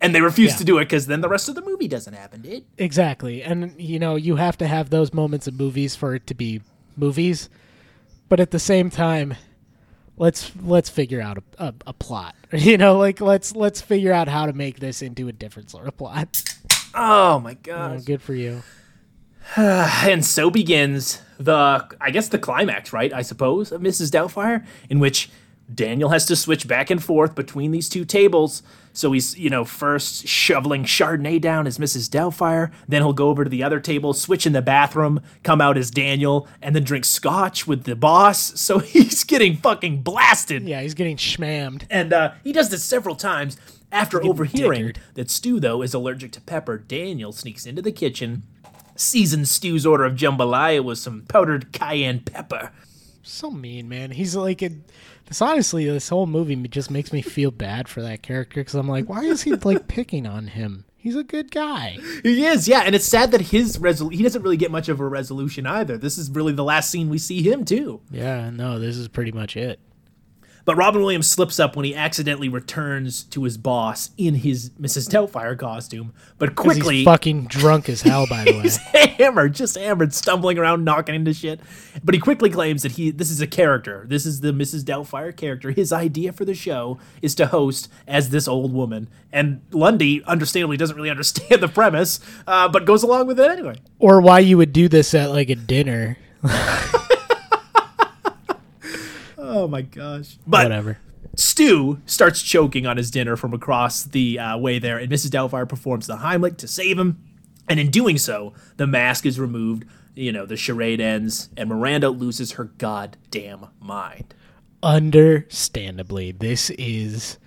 and they refuse Yeah. to do it because then the rest of the movie doesn't happen, dude. Exactly. And you know, you have to have those moments in movies for it to be movies. But at the same time, let's let's figure out a, a, a plot. You know, like let's let's figure out how to make this into a different sort of plot. Oh my Oh, god! good for you. And so begins the, I guess, the climax, right? I suppose, of Mrs. Doubtfire, in which Daniel has to switch back and forth between these two tables. So he's, you know, first shoveling Chardonnay down as Mrs. Doubtfire, then he'll go over to the other table, switch in the bathroom, come out as Daniel, and then drink scotch with the boss. So he's getting fucking blasted. Yeah, he's getting schmammed. And uh, he does this several times. After overhearing dickered. that Stu, though, is allergic to pepper, Daniel sneaks into the kitchen, seasons Stu's order of jambalaya with some powdered cayenne pepper. So mean, man. He's like a, this. Honestly, this whole movie just makes me feel bad for that character because I'm like, why is he like picking on him? He's a good guy. He is, yeah, and it's sad that his resol- he doesn't really get much of a resolution either. This is really the last scene we see him too. Yeah, no, this is pretty much it. But Robin Williams slips up when he accidentally returns to his boss in his Mrs. Doubtfire costume, but quickly he's fucking drunk as hell, by the way. He's hammered, just hammered, stumbling around, knocking into shit. But he quickly claims that he this is a character. This is the Mrs. Doubtfire character. His idea for the show is to host as this old woman. And Lundy, understandably, doesn't really understand the premise, uh, but goes along with it anyway. or why you would do this at like a dinner. Oh my gosh! But Whatever. Stu starts choking on his dinner from across the uh, way there, and Mrs. Doubtfire performs the Heimlich to save him. And in doing so, the mask is removed. You know, the charade ends, and Miranda loses her goddamn mind. Understandably, this is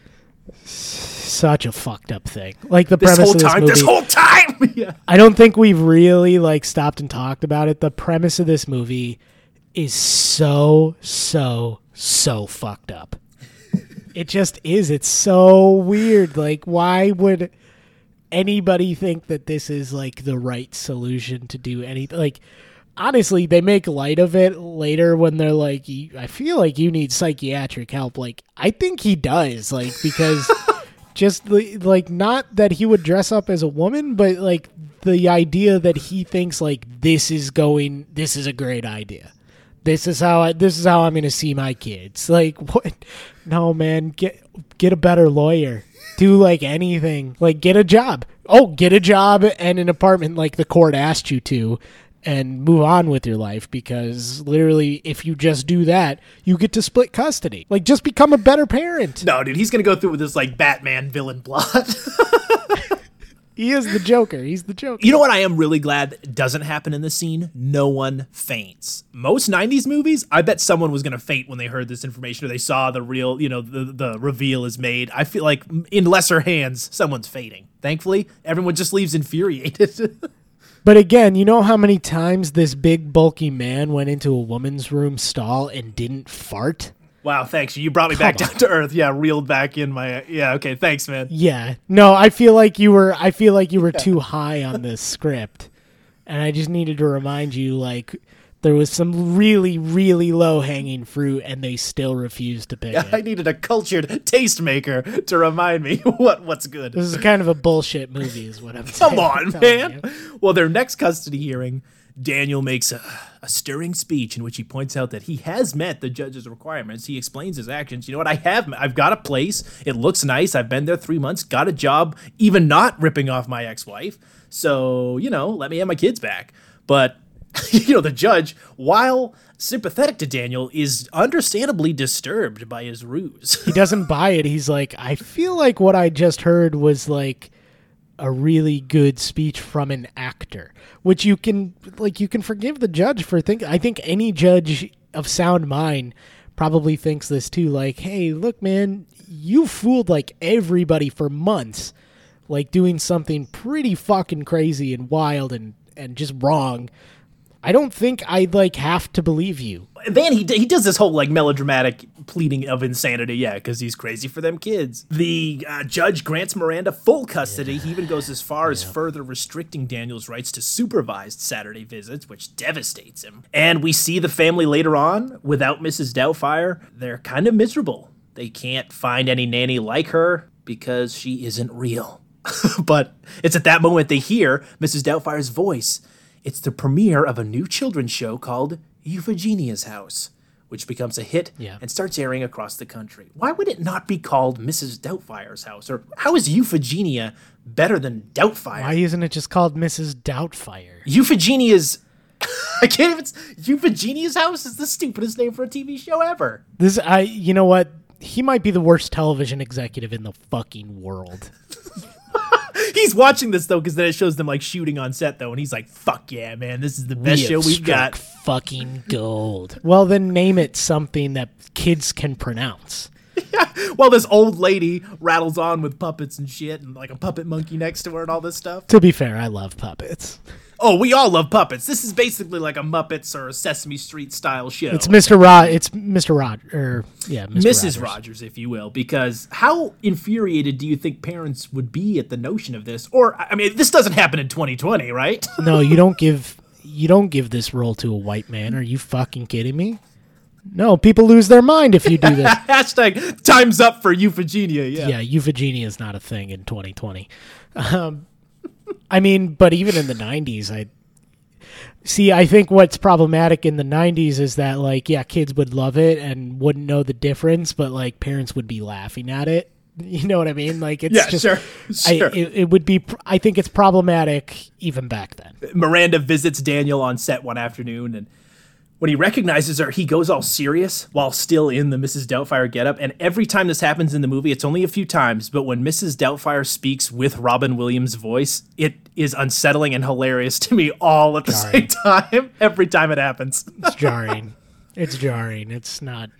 such a fucked up thing. Like the This premise whole of this time, movie. this whole time, yeah. I don't think we've really like stopped and talked about it. The premise of this movie is so so so fucked up. it just is. It's so weird. Like why would anybody think that this is like the right solution to do anything? Like honestly, they make light of it later when they're like I feel like you need psychiatric help. Like I think he does. Like because just like not that he would dress up as a woman but like the idea that he thinks like this is going this is a great idea this is how I, this is how I'm going to see my kids. Like what? No man get get a better lawyer. Do like anything. Like get a job. Oh get a job and an apartment like the court asked you to and move on with your life because literally if you just do that you get to split custody. Like just become a better parent. No, dude, he's gonna go through with this like Batman villain plot. He is the Joker. He's the Joker. you know what? I am really glad doesn't happen in this scene. No one faints. Most '90s movies, I bet someone was gonna faint when they heard this information or they saw the real, you know, the the reveal is made. I feel like in lesser hands, someone's fainting. Thankfully, everyone just leaves infuriated. But again, you know how many times this big bulky man went into a woman's room stall and didn't fart? Wow, thanks. You brought me back down to earth. Yeah, reeled back in my. Yeah, okay, thanks, man. Yeah. No, I feel like you were I feel like you were too high on this script. And I just needed to remind you like there was some really really low hanging fruit and they still refused to pick it. I needed a cultured tastemaker to remind me what what's good. This is kind of a bullshit movie is what I'm Come saying- on, man. you. Well, their next custody hearing, Daniel makes a, a stirring speech in which he points out that he has met the judge's requirements. He explains his actions. You know what? I have. I've got a place. It looks nice. I've been there three months. Got a job. Even not ripping off my ex-wife. So you know, let me have my kids back. But you know, the judge, while sympathetic to Daniel, is understandably disturbed by his ruse. he doesn't buy it. He's like, I feel like what I just heard was like a really good speech from an actor, which you can like you can forgive the judge for think. I think any judge of sound mind probably thinks this too. Like, hey, look, man, you fooled like everybody for months, like doing something pretty fucking crazy and wild and and just wrong. I don't think I like have to believe you. then he he does this whole like melodramatic pleading of insanity, yeah, because he's crazy for them kids. The uh, judge grants Miranda full custody. He even goes as far as further restricting Daniel's rights to supervised Saturday visits, which devastates him. And we see the family later on without Mrs. Doubtfire. They're kind of miserable. They can't find any nanny like her because she isn't real. but it's at that moment they hear Mrs. Doubtfire's voice. It's the premiere of a new children's show called Euphegenia's House, which becomes a hit Yeah. and starts airing across the country. Why would it not be called Mrs. Doubtfire's House? Or how is Euphegenia better than Doubtfire? Why isn't it just called Mrs. Doubtfire? Euphegenia's. I can't even. Euphegenia's House is the stupidest name for a TV show ever. This I you know what? He might be the worst television executive in the fucking world. He's watching this though, because then it shows them like shooting on set though, and he's like, "Fuck yeah, man! This is the best We show we've got." Fucking gold. Well, then name it something that kids can pronounce. Yeah. Well, this old lady rattles on with puppets and shit, and like a puppet monkey next to her and all this stuff. To be fair, I love puppets. Oh, we all love puppets. This is basically like a Muppets or a Sesame Street style show. It's Mr. Rod. It's Mr. Rod. Or yeah, Mr. Mrs. Rogers. Rogers, if you will, because how infuriated do you think parents would be at the notion of this? Or I mean, this doesn't happen in 2020, right? No, you don't give you don't give this role to a white man. Are you fucking kidding me? No, people lose their mind if you do this. Hashtag time's up for Euphegenia. Yeah. yeah, euphegenia is not a thing in 2020. Um, I mean, but even in the 90s, I see. I think what's problematic in the 90s is that, like, yeah, kids would love it and wouldn't know the difference, but like parents would be laughing at it. You know what I mean? Like, it's Yeah, just, sure, I, it, it would be. I think it's problematic even back then. Miranda visits Daniel on set one afternoon, and when he recognizes her, he goes all serious while still in the Mrs. Doubtfire getup. And every time this happens in the movie, it's only a few times, but when Mrs. Doubtfire speaks with Robin Williams' voice, it is unsettling and hilarious to me all at the same time. Every time it happens. It's jarring. it's jarring. It's not.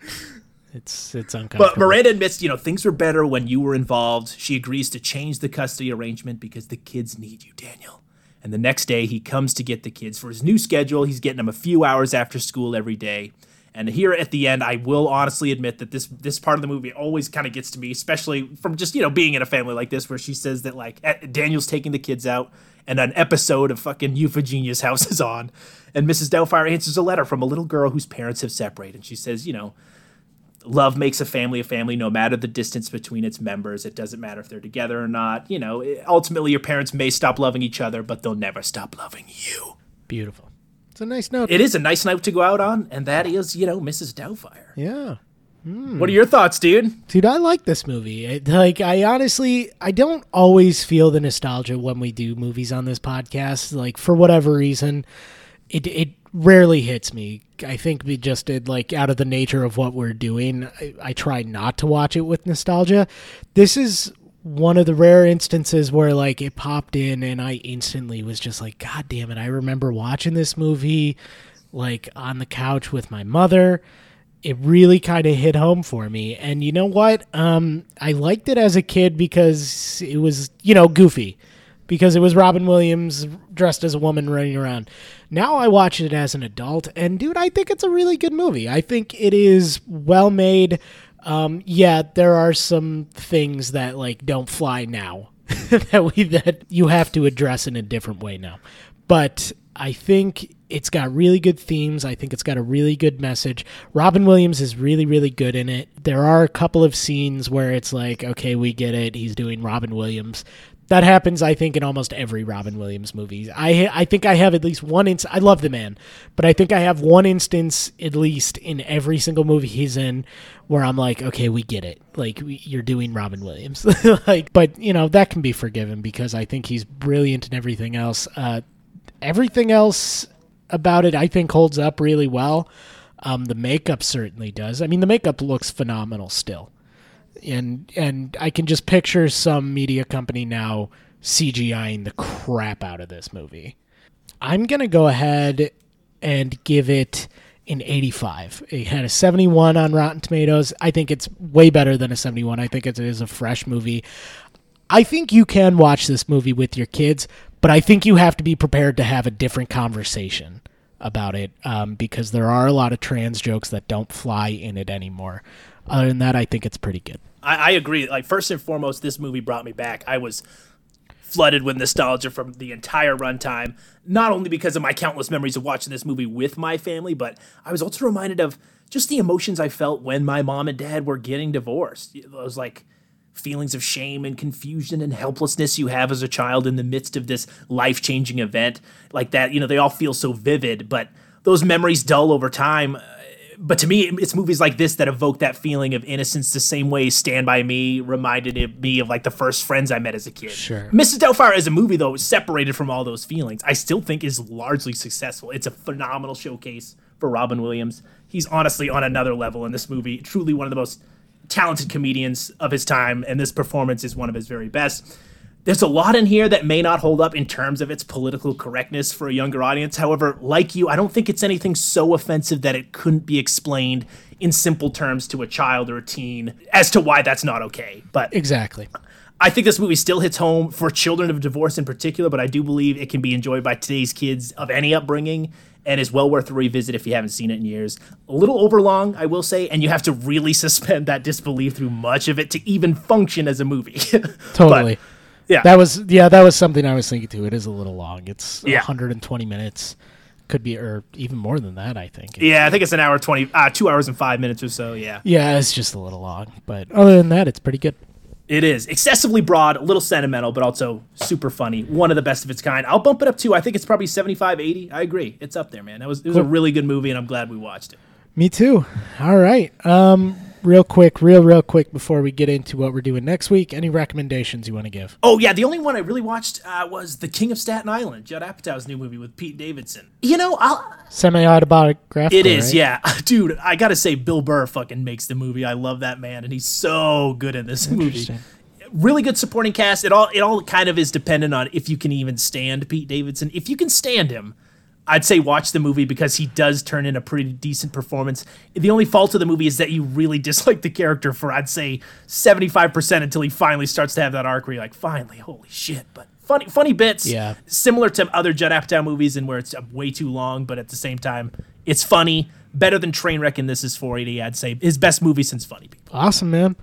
It's it's uncomfortable. But Miranda admits, you know, things were better when you were involved. She agrees to change the custody arrangement because the kids need you, Daniel. And the next day, he comes to get the kids for his new schedule. He's getting them a few hours after school every day. And here at the end, I will honestly admit that this this part of the movie always kind of gets to me, especially from just you know being in a family like this, where she says that like eh, Daniel's taking the kids out, and an episode of fucking Euphegenia's house is on, and Mrs. Doubtfire answers a letter from a little girl whose parents have separated. And she says, you know, love makes a family a family no matter the distance between its members it doesn't matter if they're together or not you know ultimately your parents may stop loving each other but they'll never stop loving you beautiful. It's a nice note. it is a nice note to go out on and that is you know mrs doubtfire yeah. Hmm. what are your thoughts dude Dude, I like this movie. It, like, I honestly, I don't always feel the nostalgia when we do movies on this podcast. Like, for whatever reason, it it rarely hits me. I think we just did like out of the nature of what we're doing. I, I try not to watch it with nostalgia. This is one of the rare instances where like it popped in and I instantly was just like, God damn it! I remember watching this movie like on the couch with my mother it really kind of hit home for me. And you know what? Um, I liked it as a kid because it was, you know, goofy. Because it was Robin Williams dressed as a woman running around. Now I watch it as an adult, and dude, I think it's a really good movie. I think it is well made. Um, yeah, there are some things that like don't fly now that we that you have to address in a different way now. But I think it's got really good themes. I think it's got a really good message. Robin Williams is really, really good in it. There are a couple of scenes where it's like, okay, we get it. He's doing Robin Williams. That happens, I think, in almost every Robin Williams movie. I I think I have at least one instance. I love the man, but I think I have one instance at least in every single movie he's in where I'm like, okay, we get it. Like we, you're doing Robin Williams. like, but you know that can be forgiven because I think he's brilliant in everything else. Uh, everything else about it I think holds up really well. Um, the makeup certainly does. I mean, the makeup looks phenomenal still, and and I can just picture some media company now CGIing the crap out of this movie. I'm gonna go ahead and give it an 85. It had a 71 on Rotten Tomatoes. I think it's way better than a 71. I think it is a fresh movie. I think you can watch this movie with your kids, but I think you have to be prepared to have a different conversation about it um, because there are a lot of trans jokes that don't fly in it anymore. Other than that, I think it's pretty good. I, I agree. Like first and foremost, this movie brought me back. I was flooded with nostalgia from the entire runtime. Not only because of my countless memories of watching this movie with my family, but I was also reminded of just the emotions I felt when my mom and dad were getting divorced. Those like feelings of shame and confusion and helplessness you have as a child in the midst of this life changing event like that. You know, they all feel so vivid, but those memories dull over time but to me, it's movies like this that evoke that feeling of innocence the same way Stand By Me reminded me of like the first friends I met as a kid. Sure. Mrs. Doubtfire as a movie, though, separated from all those feelings, I still think is largely successful. It's a phenomenal showcase for Robin Williams. He's honestly on another level in this movie. Truly one of the most talented comedians of his time, and this performance is one of his very best. There's a lot in here that may not hold up in terms of its political correctness for a younger audience. However, like you, I don't think it's anything so offensive that it couldn't be explained in simple terms to a child or a teen as to why that's not okay. But Exactly. I think this movie still hits home for children of divorce in particular, but I do believe it can be enjoyed by today's kids of any upbringing and is well worth a revisit if you haven't seen it in years. A little overlong, I will say, and you have to really suspend that disbelief through much of it to even function as a movie. Totally. But, yeah. That was yeah, that was something I was thinking too. It is a little long. It's Yeah. 120 minutes. Could be or even more than that, I think. yeah, I think it's an hour 20, uh, two hours and five minutes or so, yeah. Yeah, it's just a little long, but other than that, it's pretty good. It is excessively broad, a little sentimental, but also super funny. One of the best of its kind. I'll bump it up too. I think it's probably 75, 80. I agree. It's up there, man. It was, it was a really good movie, and I'm glad we watched it. Me too. All right. Um real quick, real real quick before we get into what we're doing next week, any recommendations you want to give? Oh yeah, the only one I really watched uh, was The King of Staten Island, Judd Apatow's new movie with Pete Davidson. You know, I'll, Semi autobiographical. it is, right? yeah, dude. I gotta say, Bill Burr fucking makes the movie. I love that man, and he's so good in this movie. Really good supporting cast. It all it all kind of is dependent on if you can even stand Pete Davidson. If you can stand him, I'd say watch the movie because he does turn in a pretty decent performance. The only fault of the movie is that you really dislike the character for I'd say 75% until he finally starts to have that arc where you're like, finally, holy shit. But funny funny bits. Yeah. Similar to other Judd Apatow movies and where it's uh, way too long, but at the same time, it's funny. Better than Trainwreck and This Is 480, I'd say. His best movie since Funny People. Awesome, man.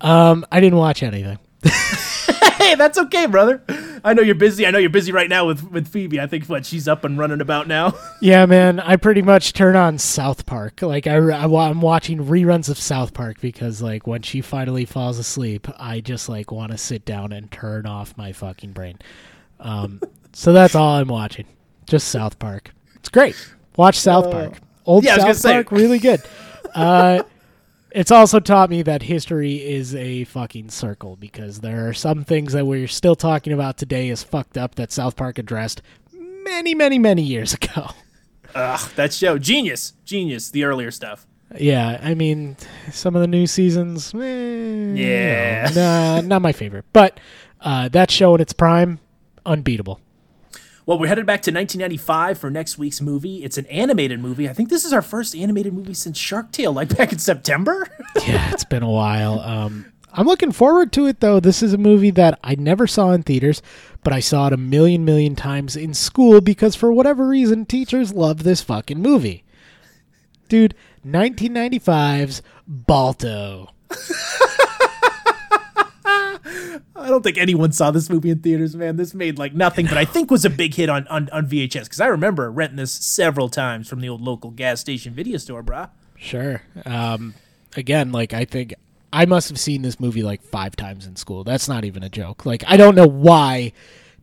Um I didn't watch anything. Hey, that's okay, brother. I know you're busy. I know you're busy right now with, with Phoebe. I think what she's up and running about now. Yeah, man. I pretty much turn on South Park. Like I, I, am watching reruns of South Park because like when she finally falls asleep, I just like want to sit down and turn off my fucking brain. Um, so that's all I'm watching. Just South Park. It's great. Watch South Park. Old Uh, yeah, South say. Park, really good. Uh, it's also taught me that history is a fucking circle because there are some things that we're still talking about today as fucked up that South Park addressed many, many, many years ago. Ugh, that show. Genius. Genius. The earlier stuff. Yeah, I mean, some of the new seasons, eh, Yeah. nah, not my favorite. But uh, that show in its prime, unbeatable. Well, we're headed back to 1995 for next week's movie. It's an animated movie. I think this is our first animated movie since Shark Tale, like back in September. Yeah, it's been a while. Um, I'm looking forward to it though. This is a movie that I never saw in theaters, but I saw it a million million times in school because for whatever reason teachers love this fucking movie. Dude, 1995's Balto. I don't think anyone saw this movie in theaters, man. This made like nothing, but I think was a big hit on, on, on VHS because I remember renting this several times from the old local gas station video store, brah. Sure. Um, again, like I think I must have seen this movie like five times in school. That's not even a joke. Like I don't know why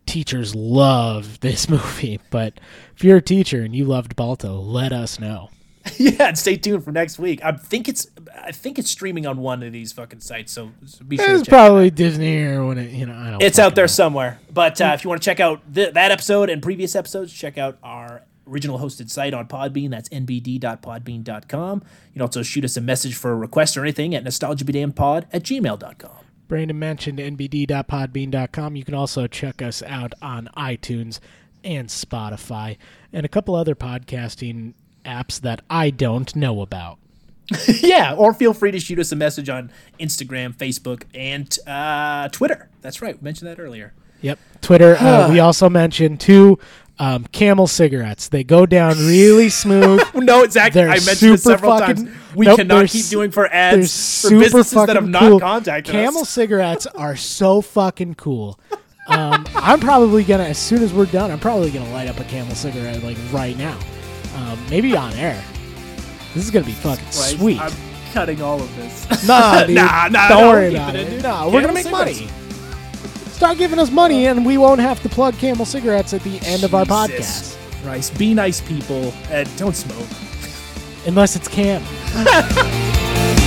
teachers love this movie, but if you're a teacher and you loved Balto, let us know. yeah, and stay tuned for next week. I think it's I think it's streaming on one of these fucking sites, so be sure to It's check. probably Disney or when it, you know, I don't. It's out there somewhere. But uh, if you want to check out th- that episode and previous episodes, check out our original hosted site on Podbean. That's nbd.podbean.com. You can also shoot us a message for a request or anything at nostalgiabedamnpod at gmail.com. Brandon mentioned nbd.podbean.com. You can also check us out on iTunes and Spotify and a couple other podcasting apps that I don't know about. yeah, or feel free to shoot us a message on Instagram, Facebook, and uh, Twitter. That's right. We mentioned that earlier. Yep. Twitter. Uh, we also mentioned two um, Camel cigarettes. They go down really smooth. No, exactly. They're I mentioned it several fucking. times. we Nope, cannot keep doing for ads for businesses that have not cool. contacted Camel us. cigarettes are so fucking cool. Um, I'm probably gonna, as soon as we're done, I'm probably gonna light up a Camel cigarette like right now. Um, maybe on air. This is gonna be fucking Right? sweet. I'm cutting all of this. Nah, dude. nah, nah. Don't no, worry about it it. Nah, we're gonna make cigarettes. money. Start giving us money, and we won't have to plug Camel cigarettes at the end of our podcast, Jesus Christ, be nice people and don't smoke. unless it's Cam.